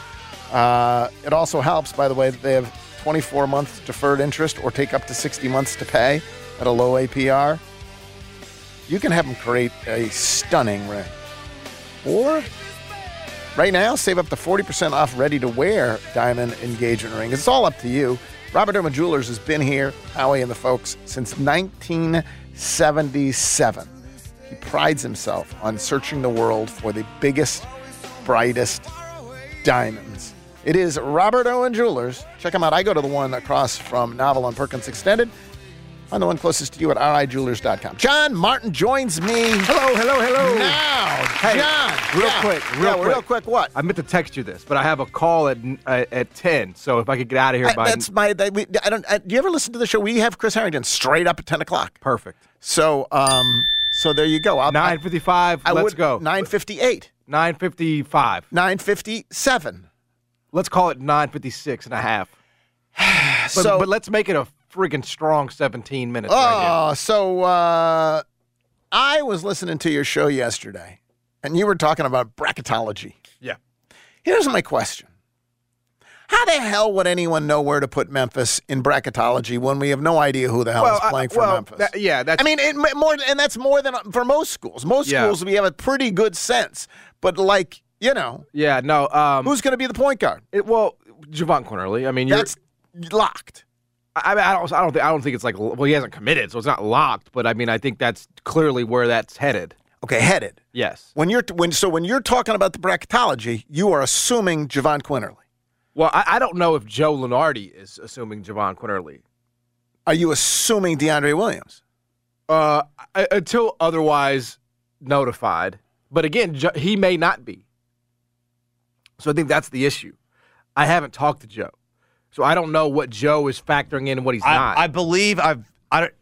Uh, it also helps, by the way, that they have 24 months deferred interest or take up to 60 months to pay at a low APR. You can have them create a stunning ring. Or right now, save up to 40% off ready to wear diamond engagement rings. It's all up to you. Robert Irwin Jewelers has been here, Howie and the folks, since 1977. He prides himself on searching the world for the biggest, brightest diamonds. It is Robert Irwin Jewelers. Check them out. I go to the one across from Novel on Perkins Extended. Find the one closest to you at rijewelers.com. John Martin joins me. Hello, hello, hello. Now, Hey, John. real Yeah. quick, real yeah, quick. real quick. What? I meant to text you this, but I have a call at uh, at ten. So if I could get out of here I- by that's my. That we, I don't. I, do you ever listen to the show? We have Chris Harrington straight up at ten o'clock. perfect. So, um, so there you go. I'll, Nine fifty-five. I Let's would, go. Nine fifty-eight. Nine fifty-five. Nine fifty-seven. Let's call it nine fifty-six and a half. But, So- but let's make it a friggin' strong seventeen minutes. right Oh, so uh, I was listening to your show yesterday, and you were talking about bracketology. Yeah. Here's my question. How the hell would anyone know where to put Memphis in bracketology when we have no idea who the hell Well, is playing for well, Memphis? that- yeah, that's- I mean, it, more, and that's more than for most schools. Most Yeah. schools we have a pretty good sense, but like you know, Yeah. No. Um, who's going to be the point guard? it, well, Jahvon Quinerly. I mean, you're, That's locked. I, I don't. I don't think. I don't think it's like. Well, he hasn't committed, so it's not locked. But I mean, I think that's clearly where that's headed. Okay, headed. Yes. When you're when so when you're talking about the bracketology, you are assuming Jahvon Quinerly. Well, I, I don't know if Joe Lunardi is assuming Jahvon Quinerly. Are you assuming DeAndre Williams? Uh, until otherwise notified. But again, he may not be. So I think that's the issue. I haven't talked to Joe, so I don't know what Joe is factoring in and what he's not. I, I believe I've I don't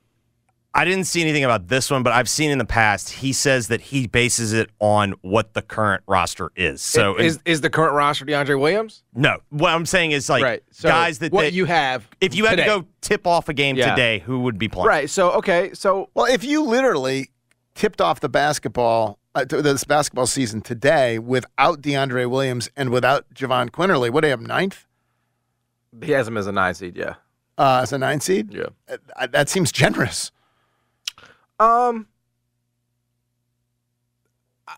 I didn't see anything about this one, but I've seen in the past he says that he bases it on what the current roster is. So is is the current roster DeAndre Williams? no, what I'm saying is like Right. So guys that what they- you have if you had today. to go tip off a game Yeah. today, who would be playing? Right. So okay. So Well, if you literally tipped off the basketball uh, this basketball season today without DeAndre Williams and without Jahvon Quinerly, what do you have ninth he has him as a nine seed. Yeah. uh, as a nine seed? Yeah. Uh, that seems generous. Um,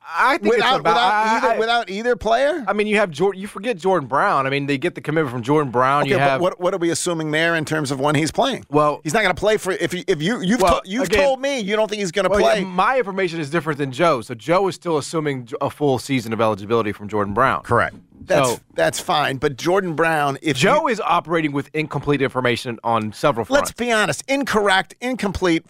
I think without it's about without, I- either, without either player. I mean, you have Jordan. You forget Jordan Brown. I mean, they get the commitment from Jordan Brown. Okay, you but have what what are we assuming there in terms of when he's playing? Well, he's not going to play for if you, if you you've Well, to- you've again- told me you don't think he's going to well, play. yeah, my information is different than Joe. So Joe is still assuming a full season of eligibility from Jordan Brown. Correct. That's so that's fine. But Jordan Brown, if Joe is operating with incomplete information on several fronts. let's be honest, incorrect, incomplete,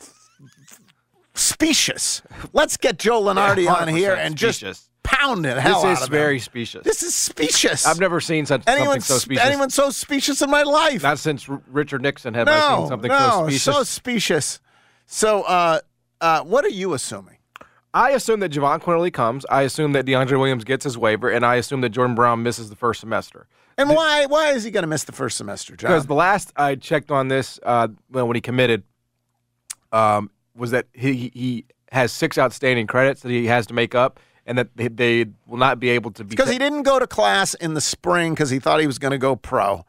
specious. Let's get Joe Lunardi on here 100% and just pound the hell this out is of him. very specious. This is specious. I've never seen such anyone something so specious. anyone so specious in my life. Not since Richard Nixon have I seen something no, so specious. so specious. So, uh, uh, what are you assuming? I assume that Jahvon Quinerly comes. I assume that DeAndre Williams gets his waiver, and I assume that Jordan Brown misses the first semester. And why why is he going to miss the first semester, John? Because the last I checked on this, uh, well, when he committed, um, was that he he has six outstanding credits that he has to make up, and that they, will not be able to be because he didn't go to class in the spring because he thought he was going to go pro.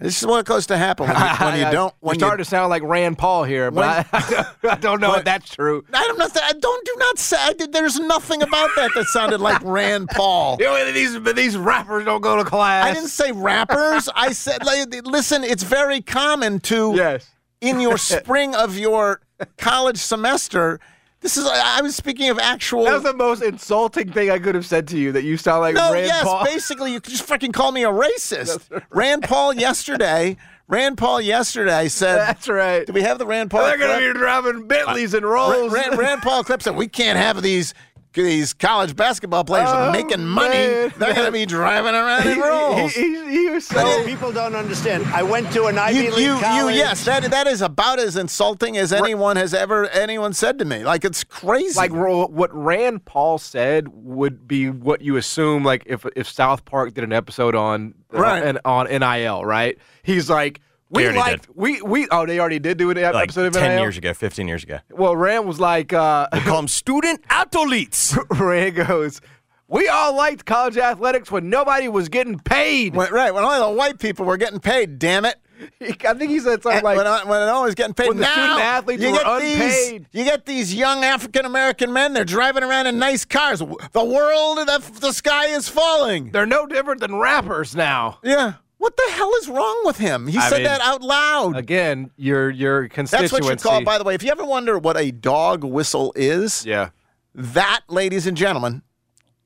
This is what goes to happen when you, when you don't. When You're starting you, to sound like Rand Paul here, but I, I don't know if that's true. I don't know. If don't do not say. I did- There's nothing about that that sounded like Rand Paul. You know, these these rappers don't go to class. I didn't say rappers. I said, like, listen, it's very common to yes. in your spring of your college semester. This is. I was speaking of actual. That was the most insulting thing I could have said to you. That you sound like no, Rand yes, Paul. basically, you could just fucking call me a racist. Rand Paul yesterday. Rand Paul yesterday said. That's right. Do we have the Rand Paul? They're going to be driving Bentleys and uh, Rand, Rolls. Rand, Rand Paul clip said we can't have these these college basketball players Oh, making money. man. They're going to be driving around in rolls. He, he, he was so. People don't understand. I went to an Ivy you, League you, you, college. yes, that that is about as insulting as anyone has ever anyone said to me. Like it's crazy. like what Rand Paul said would be what you assume like if if South Park did an episode on uh, Right. on, on NIL, right? He's like we They already liked we we oh they already did do an Like episode of 10 NIL. years ago, 15 years ago. Well, Rand was like uh We call them student athletes. Rand goes, "We all liked college athletics when nobody was getting paid." When- right when only the white people were getting paid. Damn it. I think he said something And like when, I- when no one's getting paid When the now, student athletes you were get These, you get these young African American men. They're driving around in nice cars. The world, the, the sky is falling. they're no different than rappers now. Yeah. What the hell is wrong with him? He I said mean, that out loud. Again, your your constituents. That's what you call. By the way, if you ever wonder what a dog whistle is, yeah. that, ladies and gentlemen,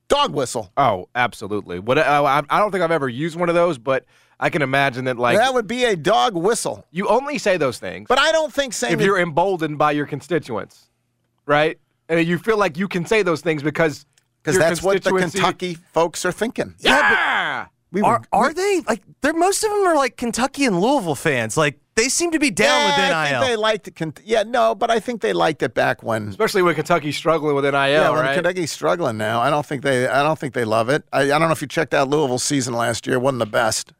dog whistle. Oh, absolutely. What I, I don't think I've ever used one of those, but I can imagine that like that would be a dog whistle. you only say those things But I don't think saying if you're emboldened by your constituents, right? And you feel like you can say those things because because that's what the Kentucky folks are thinking. Yeah. We Are, are they like? They're most of them are like Kentucky and Louisville fans. Like they seem to be down yeah, with NIL. I think they liked it. Yeah, no, but I think they liked it back when. especially when Kentucky's struggling with NIL, yeah, when right? Kentucky's struggling now. I don't think they. I don't think they love it. I, I don't know if you checked out Louisville's season last year. It wasn't the best.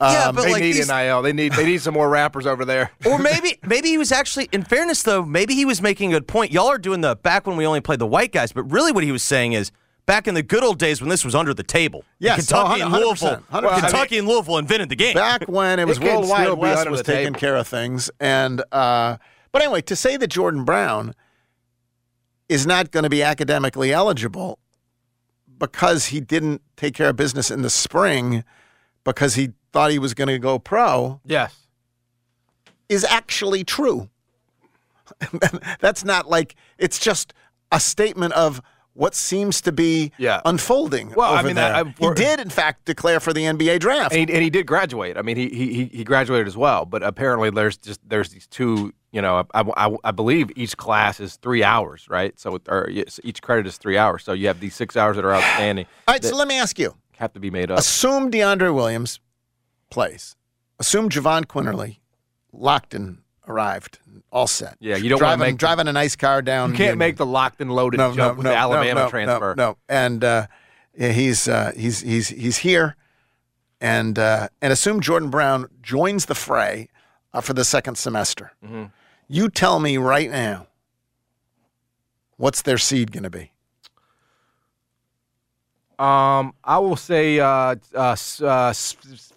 yeah, Um, but they like need these, NIL. They need they need some more rappers over there. or maybe maybe he was actually. In fairness, though, maybe he was making a good point. Y'all are doing the back when we only played the white guys, but really what he was saying is. Back in the good old days when this was under the table, Yes, Kentucky oh, and 100%, Louisville, 100%. Kentucky and Louisville invented the game. back when it was It can World Wide Wes was taking table. care of things, and uh, but anyway, to say that Jordan Brown is not going to be academically eligible because he didn't take care of business in the spring because he thought he was going to go pro yes. is actually true. That's not like it's just a statement of what seems to be Yeah. unfolding. Well, I mean, there. that- he did in fact declare for the NBA draft. And he, and he did graduate. I mean, he, he he graduated as well. But apparently, there's just there's these two. You know, I, I, I believe each class is three hours, right? So or each credit is three hours. So you have these six hours that are outstanding. All right, so let me ask you. have to be made up. Assume DeAndre Williams plays. Assume Jahvon Quinerly, Lockton arrived, all set. Yeah, you don't driving make- driving a nice car down. You can't make the locked and loaded no, jump no, with no, Alabama no, no, transfer. No, no. and uh, yeah, he's uh, he's he's he's here, and uh, and assume Jordan Brown joins the fray uh, for the second semester. Mm-hmm. You tell me right now, what's their seed going to be? Um, I will say uh, uh, six,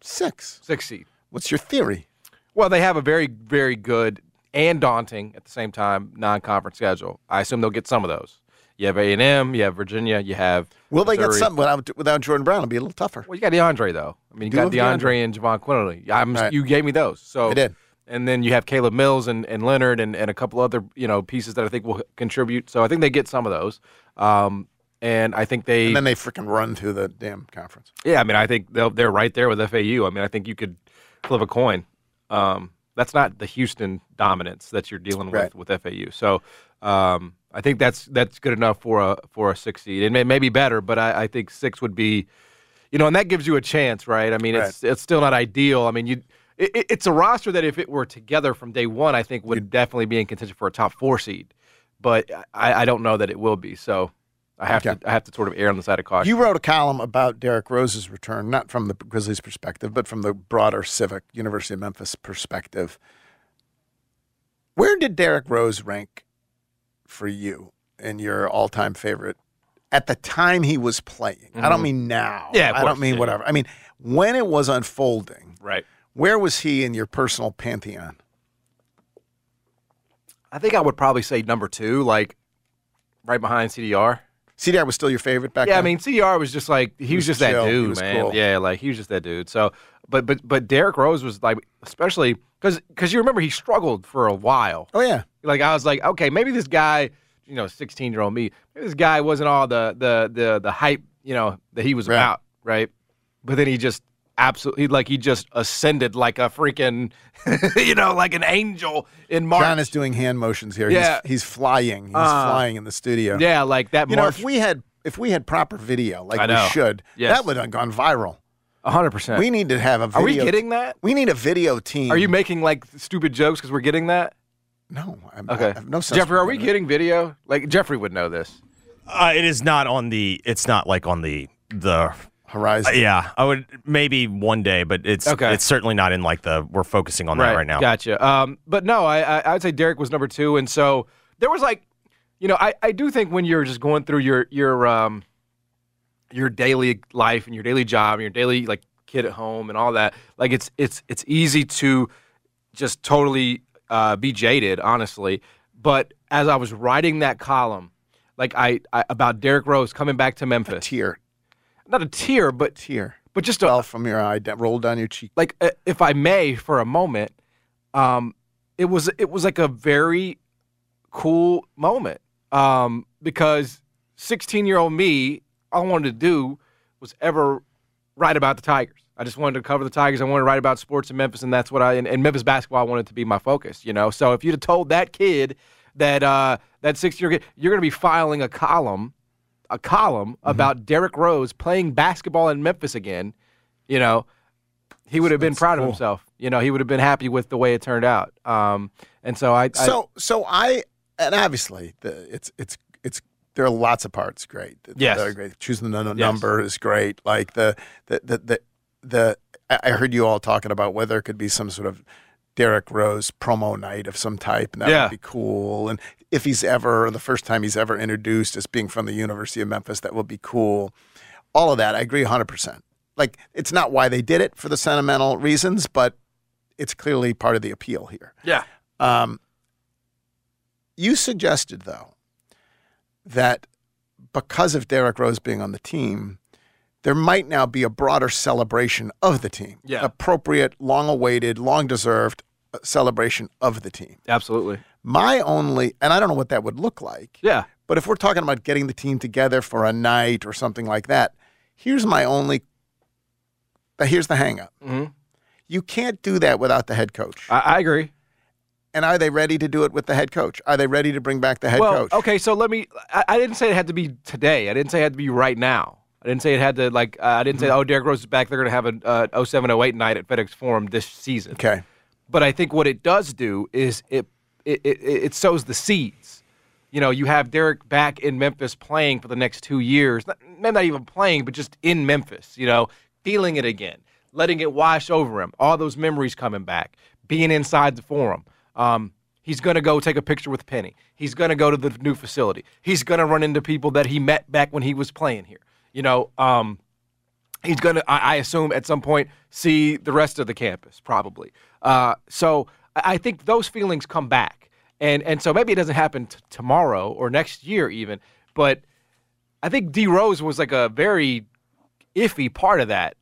Six. six seed. What's your theory? Well, they have a very very good and daunting at the same time non-conference schedule. I assume they'll get some of those. You have A and M, you have Virginia, you have. Will they get Missouri. some without without Jordan Brown? It'll be a little tougher. Well, you got DeAndre though. I mean, you Do got DeAndre, DeAndre. and Jahvon Quinerly. I'm, Right. You gave me those, so I did. And then you have Caleb Mills and, and Leonard and, and a couple other you know pieces that I think will contribute. So I think they get some of those. Um, and I think they And then they freaking run through the damn conference. yeah, I mean, I think they'll, they're right there with FAU. I mean, I think you could flip a coin. Um, that's not the Houston dominance that you're dealing Right. with with FAU. So um, I think that's that's good enough for a for a six seed. It may, may be better, but I, I think six would be, you know, and that gives you a chance, right? I mean, it's it's still not ideal. I mean, you. It, it- it's a roster that if it were together from day one, I think would definitely be in contention for a top four seed, but I, I don't know that it will be. So I have Okay. to I have to sort of err on the side of caution. You wrote a column about Derrick Rose's return, not from the Grizzlies' perspective, but from the broader Civic University of Memphis perspective. Where did Derrick Rose rank for you in your all-time favorite at the time he was playing? I don't Mhm. mean now. Yeah, I don't mean yeah. whatever. I mean when it was unfolding. Right. Where was he in your personal pantheon? I think I would probably say number two, like right behind CDR. CDR was still your favorite back then. yeah, then. I mean CDR was just like he, was, was just chill. that He dude, man. cool. Yeah, like he was just that dude. So, but but but Derrick Rose was like, especially because because you remember he struggled for a while. Oh yeah, Like I was like, okay, maybe this guy, you know, sixteen year old me, maybe this guy wasn't all the the the the hype, you know, that he was Right. about, right? But then he just absolutely like he just ascended like a freaking, you know, like an angel in March. John is doing hand motions here. Yeah. He's, he's flying. He's Uh, flying in the studio. Yeah, like that You know, if we had if we had proper video like we should, Yes. that would have gone viral. hundred percent. We need to have a Are video. we getting that? We need a video team. Are you making like stupid jokes because we're getting that? No, I'm, Okay. I have no sense. Jeffrey, are we getting video? Like Jeffrey would know this. Uh, it is not on the. It's not like on the the horizon. yeah, I would maybe one day, but it's Okay. It's certainly not in like the. We're focusing on that right now. Gotcha. Um, but no, I, I I would say Derrick was number two, and so there was like, you know, I, I do think when you're just going through your your um your daily life and your daily job and your daily like kid at home and all that, like it's it's it's easy to just totally uh, be jaded, honestly. But as I was writing that column, like I, I about Derrick Rose coming back to Memphis, tear, not a tear, but tear, but just a, from your eye, da- rolled down your cheek. like uh, if I may for a moment, um, it was it was like a very cool moment um, because 16 year old me, all I wanted to do was ever write about the Tigers. I just wanted to cover the Tigers. I wanted to write about sports in Memphis, and that's what I and, and Memphis basketball. I wanted to be my focus. You know, so if you'd have told that kid that uh, that 16 year kid you're going to be filing a column, a column about Derrick Rose playing basketball in Memphis again, you know, he would have been proud of himself. You know, he would have been happy with the way it turned out. Um, and so I, I So so I and obviously the, it's it's it's there are lots of parts great. Yes. great. Choosing the n- Yes. number is great. Like the the the the, the I I heard you all talking about whether it could be some sort of Derrick Rose promo night of some type, and that Yeah. would be cool. And if he's ever the first time he's ever introduced as being from the University of Memphis, that would be cool. All of that, I agree 100. percent Like it's not why they did it for the sentimental reasons, but it's clearly part of the appeal here. yeah. Um, you suggested, though, that because of Derrick Rose being on the team, there might now be a broader celebration of the team. Yeah. Appropriate, long awaited, long deserved celebration of the team. Absolutely. My only, and I don't know what that would look like, Yeah. but if we're talking about getting the team together for a night or something like that, here's my only, here's the hang up. hmm You can't do that without the head coach. I, I agree. And are they ready to do it with the head coach? Are they ready to bring back the head well, coach? okay, so let me. I, I didn't say it had to be today. I didn't say it had to be right now. I didn't say it had to like. Uh, I didn't say, oh, Derrick Rose is back. They're going to have a uh, 07, 08 night at FedEx Forum this season. Okay. But I think what it does do is it it, it, it sows the seeds. You know, you have Derrick back in Memphis playing for the next two years. Not, not even playing, but just in Memphis. You know, feeling it again, letting it wash over him. All those memories coming back, being inside the forum. Um, he's going to go take a picture with Penny. He's going to go to the new facility. He's going to run into people that he met back when he was playing here. You know, um, he's going to, I I assume, at some point see the rest of the campus, probably. Uh, so I think those feelings come back, and and so maybe it doesn't happen t- tomorrow or next year even, but I think D Rose was like a very iffy part of that.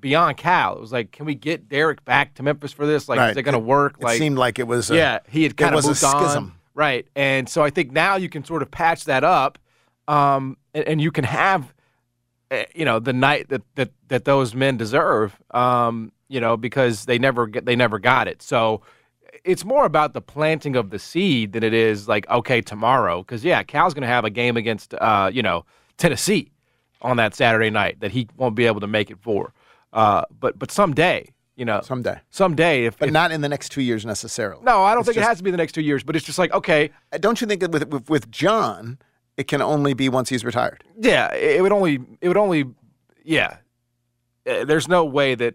Beyond Cal, it was like, can we get Derrick back to Memphis for this? Like, Right. is it going to work? it like, seemed like it was a- yeah, he had kind of moved on, schism. right? And so I think now you can sort of patch that up, um, and, and you can have, you know, the night that that that those men deserve, um, you know, because they never get they never got it. So it's more about the planting of the seed than it is like okay tomorrow because yeah, Cal's going to have a game against uh, you know Tennessee on that Saturday night that he won't be able to make it for. Uh, but but someday, you know, someday, someday, if but if- not in the next two years necessarily. no, I don't It's think it has to be the next two years, but it's just like okay, Don't you think that with, with with John, it can only be once he's retired? yeah, it would only it would only yeah. Uh, There's no way that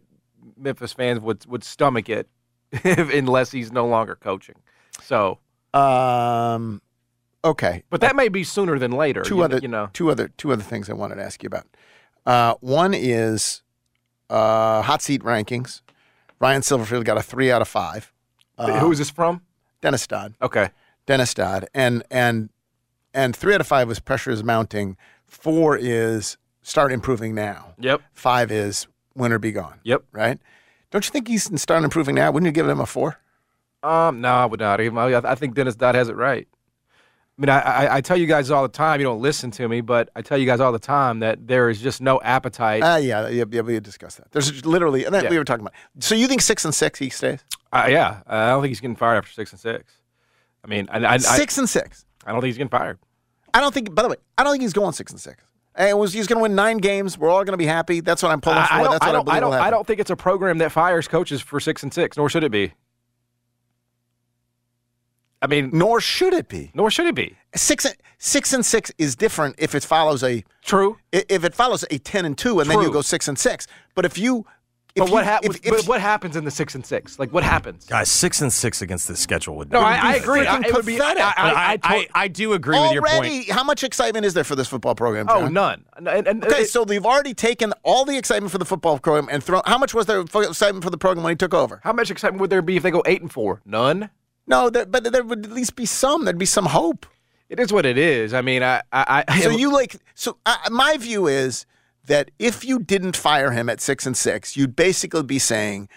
Memphis fans would would stomach it if, unless he's no longer coaching. So, Um, okay, but that may be sooner than later. two you, other you know. two other two other things I wanted to ask you about. Uh, one is uh, hot seat rankings. Ryan Silverfield got a three out of five. Uh, Who is this from? Dennis Dodd. Okay. Dennis Dodd, and and and three out of five was pressure is mounting. Four is start improving now. Yep. Five is win or be gone. Yep. Right. Don't you think he's start improving now? Wouldn't you give him a four? Um, no, I would not. Even- I think Dennis Dodd has it right. I mean, I, I, I tell you guys all the time. You don't listen to me, but I tell you guys all the time that there is just no appetite. Ah, yeah, yeah, yeah, we discussed that. There's literally, and Yeah. we were talking about. So you think six and six he stays? Uh, yeah, I don't think he's getting fired after six and six. I mean, I, I, six and six. I don't think he's getting fired. I don't think. By the way, I don't think he's going six and six. And it was he's going to win nine games. We're all going to be happy. That's what I'm pulling for. I, I don't, That's I what I, don't, believe I don't, I don't think it's a program that fires coaches for six and six, nor should it be. I mean, nor should it be. Nor should it be. Six and six and six is different if it follows a true. If it follows a ten and two, and then you go six and six. But if you, if But what, you- hap- if- if but what happens in the six and six? Like what happens? Guys, six and six against this schedule would. No, would I, I agree. I, freaking it would be. I. I, I, I, I, I do agree with your already, point. how much excitement is there for this football program? oh, none. And, and, Okay, it- so they've already taken all the excitement for the football program and thrown. How much was there for excitement for the program when he took over? how much excitement would there be if they go eight and four? None. No, there, but there would at least be some. There'd be some hope. It is what it is. I mean, I, I, I So you like so uh, my view is that if you didn't fire him at six and six, you'd basically be saying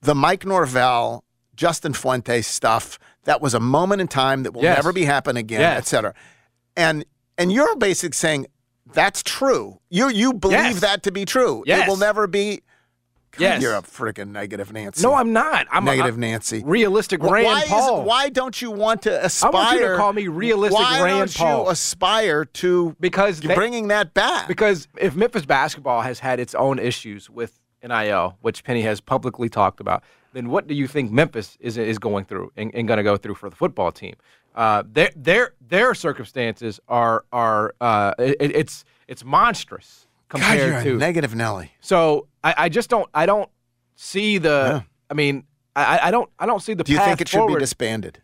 the Mike Norvell, Justin Fuentes stuff that was a moment in time that will Yes. never be happen again, Yes. et cetera. And and you're basically saying that's true. You you believe Yes. that to be true. It will never be. God, Yes. you're a freaking negative Nancy. No, I'm not. I'm a negative I'm Nancy. Realistic Wh- Rand why is- Paul. why don't you want to aspire? I want you to call me realistic why Rand don't Paul. you aspire to because they- bringing that back? Because if Memphis basketball has had its own issues with NIL, which Penny has publicly talked about, then what do you think Memphis is is going through and, and going to go through for the football team? Uh, their their their circumstances are are uh, it, it's it's monstrous God, compared a to negative Nelly. So I, I just don't I don't see the I mean I, I don't I don't see the Do you think it should forward. be disbanded?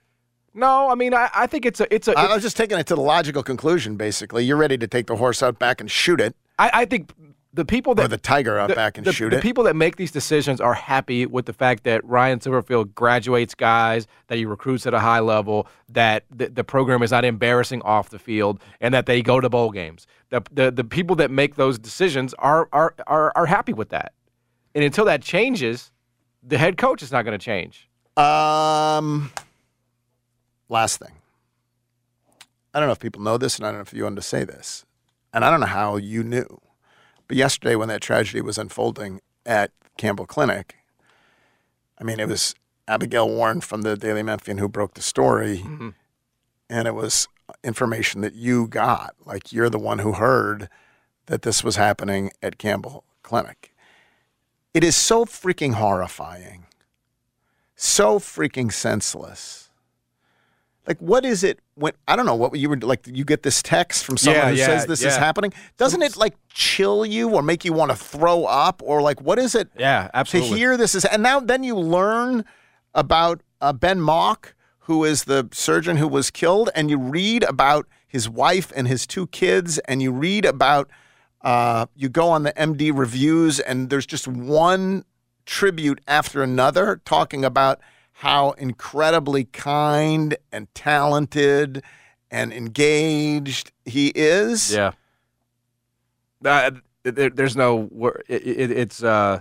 No, I mean I, I think it's a it's a I I was just taking it to the logical conclusion. Basically, you're ready to take the horse out back and shoot it, I, I think the people that or the tiger out the, back and the- shoot the it. The people that make these decisions are happy with the fact that Ryan Silverfield graduates guys, that he recruits at a high level, that the, the program is not embarrassing off the field, and that they go to bowl games. The, the the people that make those decisions are are are, are happy with that. And until that changes, the head coach is not going to change. Um, last thing. I don't know if people know this, and I don't know if you wanted to say this, and I don't know how you knew, but yesterday when that tragedy was unfolding at Campbell Clinic, I mean, it was Abigail Warren from the Daily Memphian who broke the story, mm-hmm. and it was information that you got. Like you're the one who heard that this was happening at Campbell Clinic. It is so freaking horrifying so freaking senseless. Like, what is it when I don't know what you were like? You get this text from someone Yeah, who yeah, says this is happening. Doesn't it like chill you or make you want to throw up or like what is it? Yeah, absolutely. To hear this is and now then you learn about uh, Ben Mauck, who is the surgeon who was killed, and you read about his wife and his two kids, and you read about uh, you go on the MD reviews, and there's just one tribute after another talking about how incredibly kind and talented and engaged he is. Yeah. Uh, there, there's no it, it, it's uh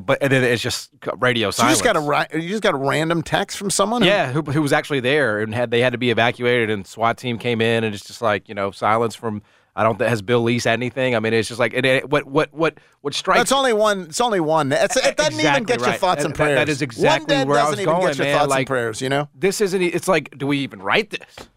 but and then it's just radio So you silence. just got a you just got a random text from someone. who- yeah, who, who was actually there and had they had to be evacuated and SWAT team came in and it's just like you know silence from I don't think has Bill Lee said anything. I mean, it's just like it, it, what what what what strikes. That's only one. It's only one. It's, it doesn't even Exactly get your right. thoughts and That- that prayers. is exactly one where I doesn't was even going, get your man. thoughts Like, and prayers. You know. this isn't. It's like, do we even write this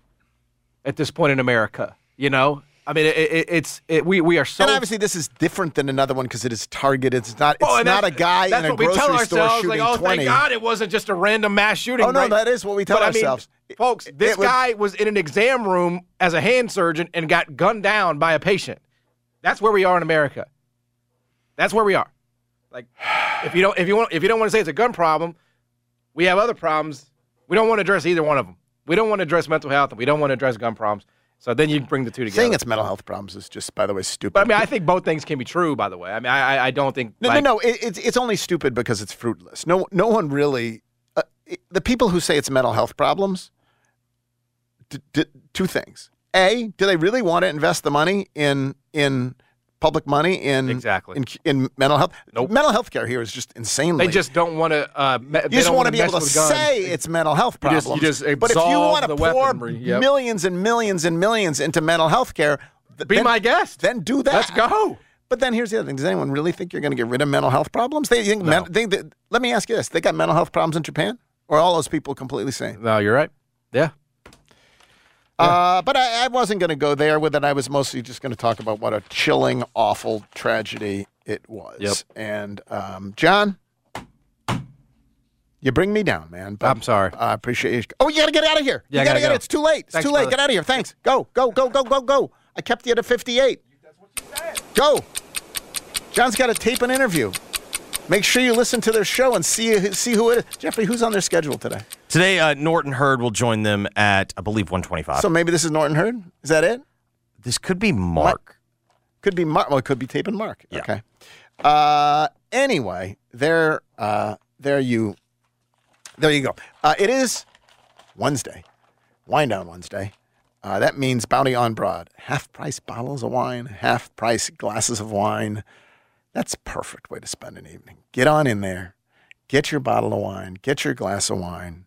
at this point in America? You know, I mean, it, it, it's it, we we are so. and obviously, this is different than another one because it is targeted. It's not. It's Oh, and not a guy in a what we tell grocery store shooting Like, oh, twenty. thank God, it wasn't just a random mass shooting. Oh, no, right? that is what we tell But, I mean, ourselves. folks. This was- guy was in an exam room as a hand surgeon and got gunned down by a patient. That's where we are in America. That's where we are. Like, if you don't, if you want, if you don't want to say it's a gun problem, we have other problems. We don't want to address either one of them. We don't want to address mental health, and we don't want to address gun problems. So then you bring the two together. Saying it's mental health problems is just, by the way, stupid. But I mean, I think both things can be true. By the way, I mean, I I, don't think No, like, no, no. It, it's it's only stupid because it's fruitless. No, no one really. Uh, it- the people who say it's mental health problems. D- d- two things: A, do they really want to invest the money in in public money in Exactly. in, in mental health? Mental health care here is just insanely. They just don't want to. Uh, me- You just want to be able to mess with guns. say it's mental health You just- problems. you just but if you want to pour weaponry, yep. millions and millions and millions into mental health care, th- Be then- my guest. Then do that. Let's go. But then here's the other thing: Does anyone really think you're going to get rid of mental health problems? They think. men- they, they- let me ask you this: They got mental health problems in Japan, or are all those people completely sane? No, you're right. Yeah. Uh, but I, I wasn't going to go there with it. I was mostly just going to talk about what a chilling, awful tragedy it was. Yep. And um, John, you bring me down, man. But I'm sorry. I appreciate you. Oh, you got to get out of here. Yeah, you got to get go. it. It's too late. It's Thanks, too late. brother. Get out of here. Thanks. Go, go, go, go, go, go. I kept you at a 58. Go. John's got to tape an interview. Make sure you listen to their show and see see who it is. Jeffrey, who's on their schedule today? Today, uh, Norton Hurd will join them at, I believe, 125. So maybe this is Norton Hurd. Is that it? this could be Mark. Could be Mark. Well, it could be Tape and Mark. Okay. Uh, anyway, there, uh, there you, there you go. Uh, it is Wednesday, Wine Down Wednesday. Uh, that means bounty on broad. Half price bottles of wine, half price glasses of wine. That's a perfect way to spend an evening. Get on in there, get your bottle of wine, get your glass of wine,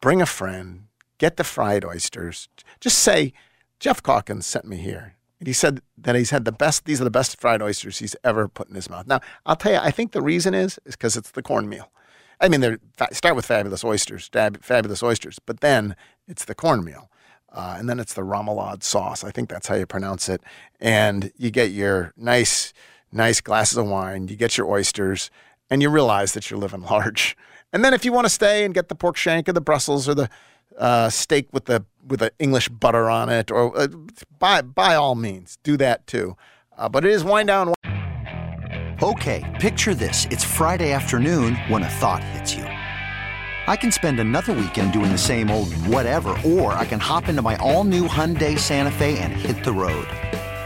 bring a friend, get the fried oysters. Just say, Geoff Calkins sent me here. And he said that he's had the best, these are the best fried oysters he's ever put in his mouth. Now, I'll tell you, I think the reason is, is because it's the cornmeal. I mean, they start with fabulous oysters, fab- fabulous oysters, but then it's the cornmeal. Uh, and then it's the remoulade sauce. I think that's how you pronounce it. And you get your nice, nice glasses of wine, you get your oysters, and you realize that you're living large. And then if you want to stay and get the pork shank or the Brussels or the uh, steak with the with the English butter on it, or uh, by by all means, do that too. Uh, but it is wind down. Okay, picture this. It's Friday afternoon when a thought hits you. I can spend another weekend doing the same old whatever, or I can hop into my all new Hyundai Santa Fe and hit the road.